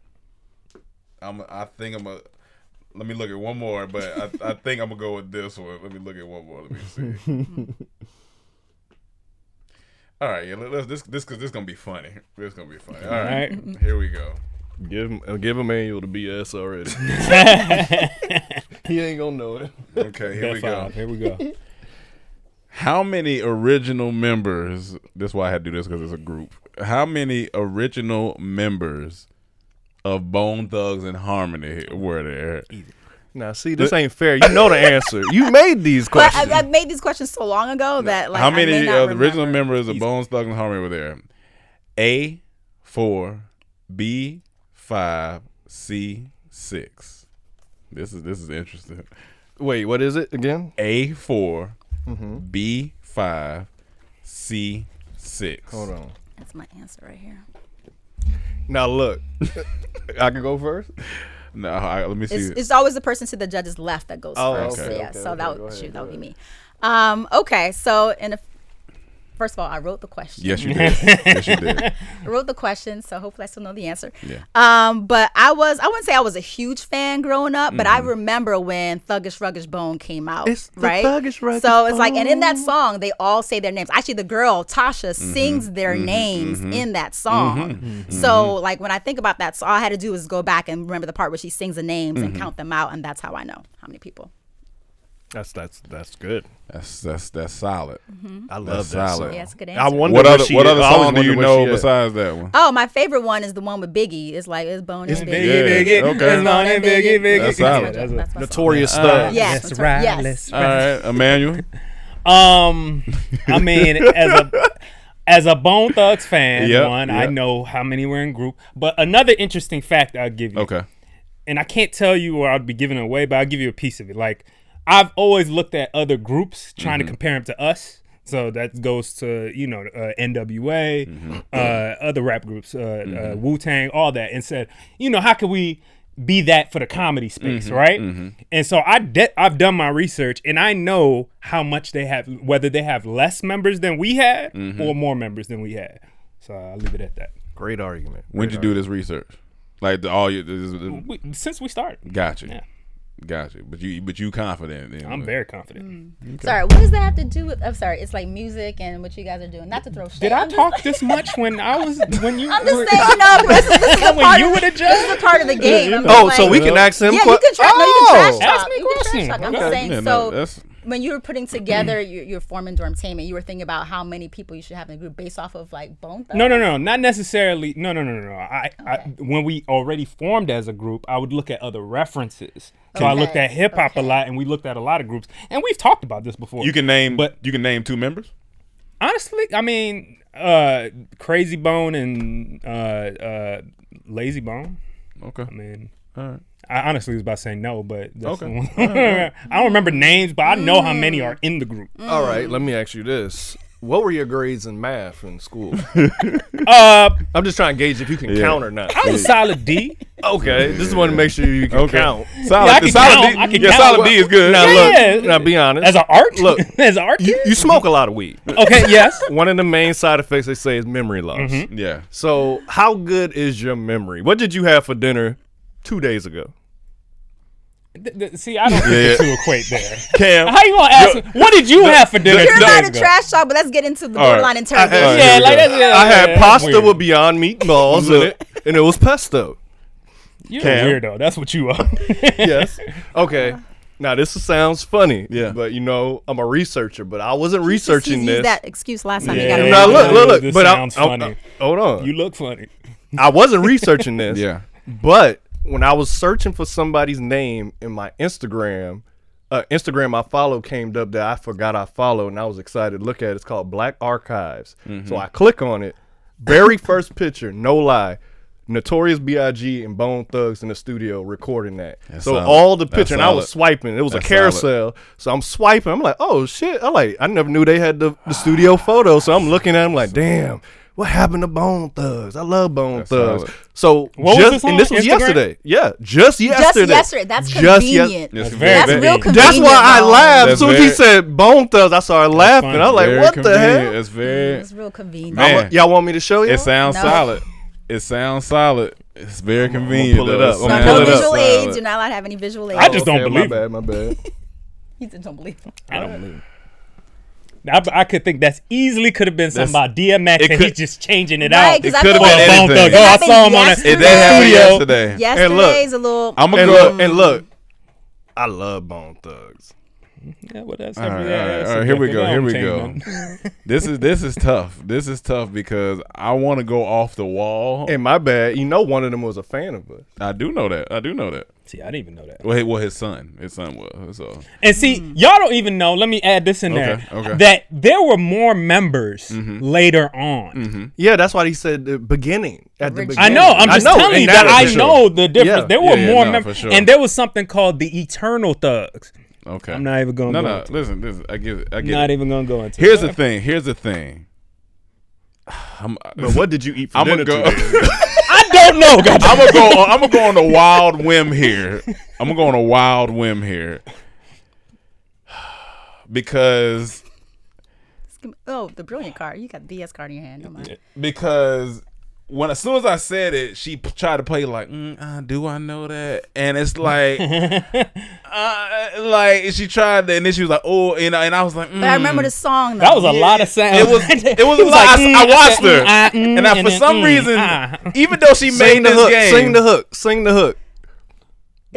I'm. I think I'm a. Let me look at one more, but I, I think I'm gonna go with this one. Let me look at one more. Let me see. All right, yeah. Let, let's this this because this gonna be funny. This gonna be funny. All right, Right. here we go. give him uh, give Emmanuel the BS already. he ain't gonna know it. Okay, here Bet we go. five. Here we go. How many original members? This is why I had to do this because it's a group. How many original members of Bone Thugs-n-Harmony were there? Now, see, this ain't fair. You know the answer. You made these But questions. I, I made these questions so long ago that like How I may many not of the original remember. members of Bone Thugs-n-Harmony were there? A four, B five, C six. This is this is interesting. Wait, what is it again? A 4 Mm-hmm. B five, C six. Hold on. That's my answer right here. Now look, I can go first. No, I, let me see. It's, it's always the person to the judge's left that goes Oh, first. okay, so yeah, okay, so okay, that go would ahead, shoot, that would be me. Um, okay, so in a, first of all, I wrote the question. yes, you did. yes, you did. I wrote the question, so hopefully I still know the answer. Yeah. Um, but I was I wouldn't say I was a huge fan growing up, but Mm-hmm. I remember when Thuggish Ruggish Bone came out. It's the right? Thuggish Ruggish So it's like and in that song they all say their names. Actually the girl, Tasha, Mm-hmm. sings their names in that song. So like when I think about that, so all I had to do was go back and remember the part where she sings the names Mm-hmm. and count them out, and that's how I know how many people. That's that's that's good. That's that's that's solid. I love That's that solid. song. Yeah, it's a good I answer. wonder What other what other I song do you know besides that one? Oh, my favorite one is the one with Biggie. It's like it's Bone It's and Biggie, Biggie. Biggie. Okay. It's Bone and Biggie, Biggie. That's That's solid. That's a- that's my song. Notorious Uh, Yes, that's ride, right. Yes. let's All right, Emmanuel. Um, I mean, as a as a Bone Thugs fan, Yep, one, I know how many were in group. But another interesting fact I'll give you. Okay. And I can't tell you or I'll be giving it away, but I'll give you a piece of it. Like I've always looked at other groups trying to compare them to us. So that goes to you know uh, NWA, uh, other rap groups, uh, uh, Wu Tang, all that, and said, you know, how can we be that for the comedy space, Mhm, right? mhm. And so I de- I've done my research and I know how much they have, whether they have less members than we had Mhm. or more members than we had. So I'll leave it at that. Great argument. When'd you do this research? Like the, all your this, this, We- since we started. Gotcha. Yeah. Gotcha. But you but you confident? In I'm it. very confident. Mm. Sorry, what does that have to do with? I'm sorry, it's like music and what you guys are doing. Not to throw shade. Did I I'm talk this much when I was when you? I'm just were- saying, no, but this, is- this is a When part you of, were the This is a part of the game. I'm Oh, just so we can ask him Yeah, que- you can trash. No, you can Oh. trash talk. Ask me a You can trash question. talk. I'm Okay. saying Yeah, no, so. That's- when you were putting together your, your forming Dormtainment, you were thinking about how many people you should have in the group based off of like Bone Thugs? No, no, no, not necessarily. No, no, no, no, no. I, I when we already formed as a group, I would look at other references. So I looked at hip hop a lot, and we looked at a lot of groups, and we've talked about this before. You can name, But- but you can name two members. honestly, I mean, uh, Krayzie Bone and uh, uh, Layzie Bone. Okay. I mean, All right. I honestly was about to say no, but that's Okay. I don't remember names, but I know how many are in the group. All right, let me ask you this. What were your grades in math in school? Uh, I'm just trying to gauge if you can Yeah. count or not. I was a solid D. Okay, just want to make sure you can Okay. count. Solid, Yeah, I the can solid count. D. I can yeah, count. solid D is good. Now Yeah, look, yeah. now be honest. As an art, Look, as an art, you, you smoke a lot of weed. okay, yes. One of the main side effects they say is memory loss. Yeah. So, how good is your memory? What did you have for dinner two days ago? Th- th- See, I don't think Yeah. the two equate there. Cam. How you gonna ask? Yo, me, what did you have for dinner You're not allowed days to ago? trash talk, but let's get into the All right. borderline interrogation. All right, Yeah, like that's, yeah, I had yeah, pasta weird. with Beyond meatballs in it, and it was pesto. You're Cam. a weirdo. That's what you are. yes. Okay. Now this sounds funny. Yeah. But you know, I'm a researcher, but I wasn't Just researching use this. that excuse last time. Yeah. You got it Now look, look, look. This but sounds I'm, I'm- funny. hold on. you look funny. I wasn't researching this. Yeah. But when I was searching for somebody's name in my Instagram, uh, Instagram I followed came up that I forgot I followed, and I was excited to look at. it. It's called Black Archives. Mm-hmm. So I click on it. Very first picture, no lie. Notorious B.I.G. and Bone Thugs in the studio recording that. That's so solid. all the That's picture, and I was solid. swiping. It was That's a carousel. So I'm swiping. I'm like, oh shit. I like. I never knew they had the, the studio photo. So I'm looking at them like, damn. What happened to Bone Thugs? I love Bone That's Thugs. solid. So What was just this on? and this was Instagram? yesterday. Yeah, just yesterday. Just yesterday. That's Just yes- convenient. That's very That's very- real convenient. That's why I though. laughed. That's As soon as he very- said Bone Thugs, I started laughing. funny. I was like, Very what the convenient. hell? It's very. It's real convenient. Man. I'ma- y'all want me to show you? It sounds No. solid. It sounds solid. It's very convenient. pull it though. up. I'm No, gonna no pull it up. visual aids. You're not allowed to have any visual aids. I just don't Okay, believe My bad. My bad. You just don't believe. I don't believe. I, I could think that's easily could have been something That's- about DMX it and he's just changing it out. Right, out. 'cause It I could have think- been oh, anything. Oh, I happened saw him on yesterday. It that happened Studio. yesterday. Yesterday's a little. I'm And gonna look, go. and look. I love Bone Thugs. Yeah, well, that's All right, every- all right, that's all right, here we go, here we go. This is this is tough. This is tough because I want to go off the wall. And my bad. You know, one of them was a fan of us. I do know that. I do know that. See, I didn't even know that. Well, he- well, his son, his son was. So And see, y'all don't even know. Let me add this in there. Okay, okay. That there were more members mm-hmm. later on. Mm-hmm. Yeah, that's why he said the beginning. At the Original. beginning. I know. I'm I just know, telling and you that is I for sure. know the difference. Yeah. There were yeah, more no, members, sure. and there was something called the Eternal Thugs. Okay, I'm not even gonna No, go no. into Listen, listen. I get it. I I'm get not it. even gonna go into. Here's it. the thing. Here's the thing. I'm, uh, But what did you eat for I'm dinner gonna go. today? I don't know. goddamn. I'm gonna go. On, I'm gonna go on a wild whim here. I'm gonna go on a wild whim here because Oh, the brilliant card. You got the BS card in your hand. Don't mind. because when as soon as I said it, she p- tried to play like, mm, uh, "Do I know that?" And it's like, uh, like she tried, to, and then she was like, "Oh," and, I- and I was like, But I remember mm. the song. Though. That was a lot of sound. It was it was He a lot. like, I, mm, I watched her, mm, mm, and I, for then, some mm, reason, ah. even though she sing made the this hook. game, Sing the hook. Sing the hook.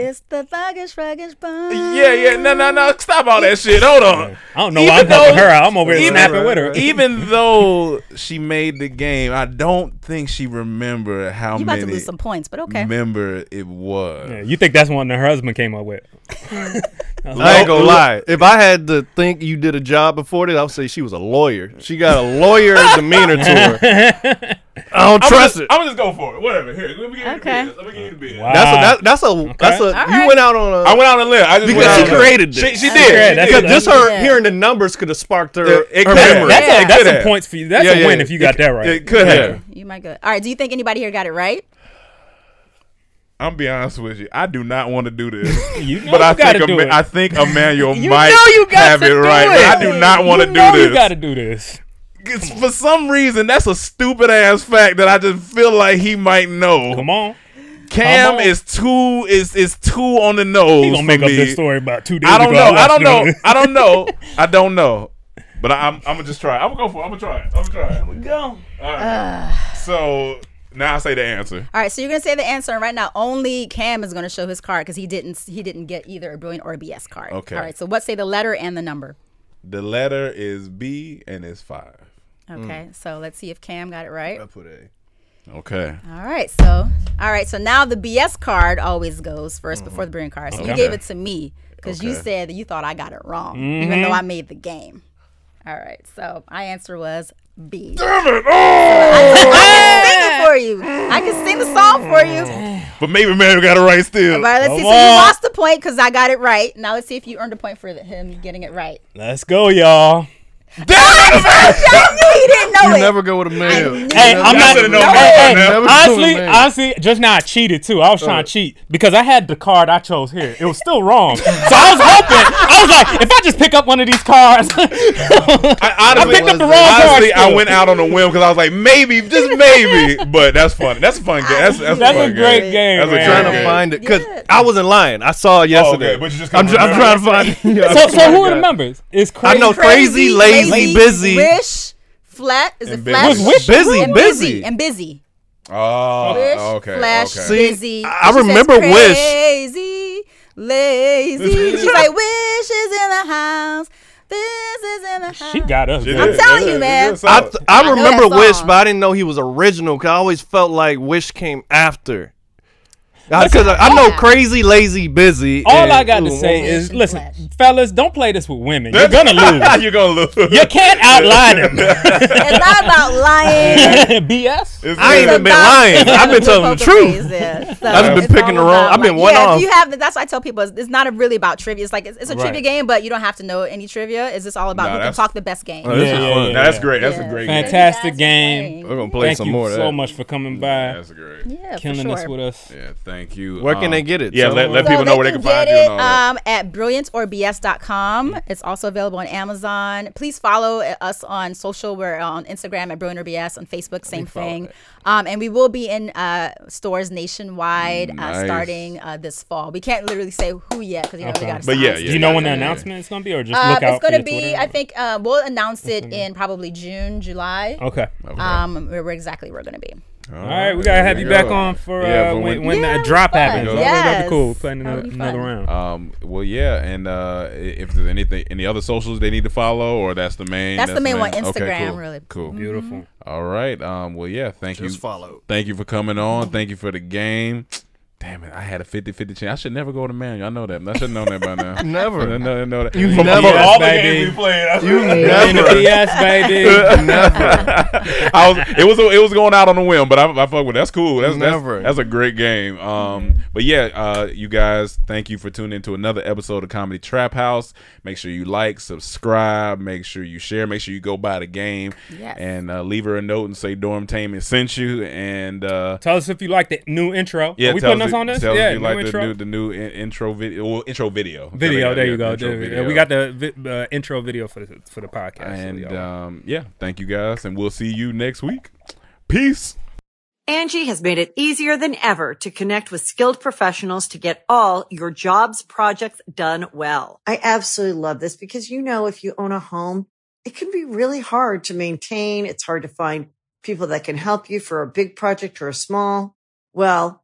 It's the thuggish, ruggish bun. Yeah, yeah, no, no, no. Stop all that shit. Hold on. I don't know why I'm helping her out. I'm over here even- snapping with her. Even though she made the game, I don't think she remembered how You about many to lose some points, but okay. Remember it was. Yeah, you think that's one that her husband came up with? I ain't gonna lie. If I had to think you did a job before this, I would say she was a lawyer. She got a lawyer demeanor to her. I don't I'm trust just, it. I'm gonna just go for it. Whatever. Here, let me give you Okay. the business. Let me give you the business. Wow. That's a that, that's a that's a. All You right. went out on a. I went out on a limb. I just Because she out on a limb. created She, this. she Yeah, did. She that's- did. because just her Yeah. hearing the numbers could have sparked her, It- it her could have. memory. That's, Yeah. a, that's some points for you. That's Yeah, a yeah. win if you got that right. It could have. You might go. All right. Do you think anybody here got it right? I'm be honest with you. I do not want to do this. You know but you I gotta think do Ama- it. I think Emmanuel You might know you got have to it do right. it. But I do not want to do this. You got to do this. It's- for some reason, that's a stupid ass fact that I just feel like he might know. Come on. Cam Come on. is too is is too on the nose. He gonna make for up me. this story about two days I don't ago. know. I watched don't know. I don't know. I don't know. But I, I'm I'm gonna just try. it. I'm gonna go for. it. I'm gonna try. it. I'm gonna try. it. we go. All right. so now I say the answer. All right, so you're gonna say the answer, and right now only Cam is gonna show his card because he didn't he didn't get either a brilliant or a BS card. Okay. All right, so what say the letter and the number? The letter is B and it's five. Mm. Okay, so let's see if Cam got it right. I put A. Okay. All right, so all right, so now the BS card always goes 1st before the mm-hmm. brilliant card. So you gave it to me because you said that you thought I got it wrong, even though mm-hmm. I made the game. All right, so my answer was B. Damn it! I Oh! can sing it for you. I can sing the song for you. Oh. but maybe man got it right still. All right, let's see. Come So you lost the point because I got it right. Now let's see if you earned a point for him getting it right. Let's go, y'all. I knew he didn't know You it. never go with a male. knew Hey. I'm not. should've known hey, hey, by now. Never honestly, man. honestly, just now I cheated too. I was trying to uh. cheat because I had the card I chose here. It was still wrong, so I was hoping. I was like, if I just pick up one of these cards, I honestly, picked up the wrong honestly, card I went out on a whim because I was like, maybe, just maybe. But that's funny. That's a fun game. That's, that's, that's a, a great game. game. That's a man. trying Okay. to find it because Yeah. I wasn't lying. I saw it oh, yesterday. but you just I'm, tr- I'm trying to remember. find. Yeah, So, so who are forgot. the members? Is I know crazy, lazy, busy. wish, flat. Is it And flash? busy. Was Wish Busy, and busy. and busy. Oh, Wish, okay. flash, okay. See, busy. I She says remember Wish. Crazy, lazy. She's like, wish is in the house. This is in the house. She got us. She. I'm telling She you, man. She I, th- I know remember Wish, but I didn't know he was original. Cause I always felt like Wish came after. Because I, I know crazy, lazy, busy. All and- I got to Ooh, say ooh. is, listen, flash. fellas, don't play this with women. You're gonna lose. You're gonna lose. You can't outlie them. It's not about lying. BS. It's I ain't even been lying. I've been telling the truth. yeah. So I've been picking the wrong- I've been one yeah, off. If you have, that's why I tell people it's, it's not really about trivia. It's like it's, it's a trivia Right. game, but you don't have to know any trivia. It's just all about Nah, who can talk the best game. Oh, this Yeah, is yeah, fun. yeah. That's great. That's Yeah. a great. Fantastic game. We're gonna play Thank some you more of so much for coming by, That's great. Yeah, killing sure. this with us. Yeah, thank you. Where can Um, they get it? Yeah, Tell let, let So people know where they can get find you it and all that. um, at brilliantorbs.com. It's also available on Amazon. Please follow us on social. We're on Instagram at Brilliant or BS, on Facebook, same thing. Um, and we will be in uh, stores nationwide uh, starting uh, this fall. We can't literally say who yet because you know we Okay. got to. But yeah, Do you know when the yeah. announcement is gonna be, or just Uh, look out it's gonna be. Twitter? I think uh, we'll announce it in probably June, July. Okay. Um, where, where exactly we're gonna be. All All right, we gotta have you back on for uh, Yeah, for when, when- when Yeah, that drop fun. happens. Yes. That'd be cool. Playing That'll another, another round. Um. Well, yeah, and uh, if there's anything, any other socials they need to follow, or that's the main. That's the main one, Okay, Instagram, cool. really. Cool. Beautiful. All right. Um. Well, yeah. Thank Just you. follow. Thank you for coming on. Thank you for the game. Damn it! I had a 50-50 chance. I should never go to manual. I know that. I should have known that by now. Never. I know, I know that. You From never- all the Baby. games we played. I You In the never. BS, baby. I was it was it was going out on a whim, but I, I fuck with it. That's cool. That's Never. That's, that's a great game. Um, but yeah, uh, you guys, thank you for tuning into another episode of Comedy Trap House. Make sure you like, subscribe, make sure you share, make sure you go buy the game, Yes. and uh, leave her a note and say Dorm Dormtainment sent you. And uh, Tell us if you like the new intro. yeah, Are we tell putting us us on this? Tell yeah, us if you new like the intro. new the new in, intro video, well, intro video. video. Yeah, There yeah, you go. intro Dude. video. we got the vi- uh, intro video for the for the podcast. And y'all- um, yeah, thank you guys, and we'll see you next week. Peace. Angie has made it easier than ever to connect with skilled professionals to get all your jobs projects done well. I absolutely love this because, you know, if you own a home, it can be really hard to maintain. It's hard to find people that can help you for a big project or a small. Well,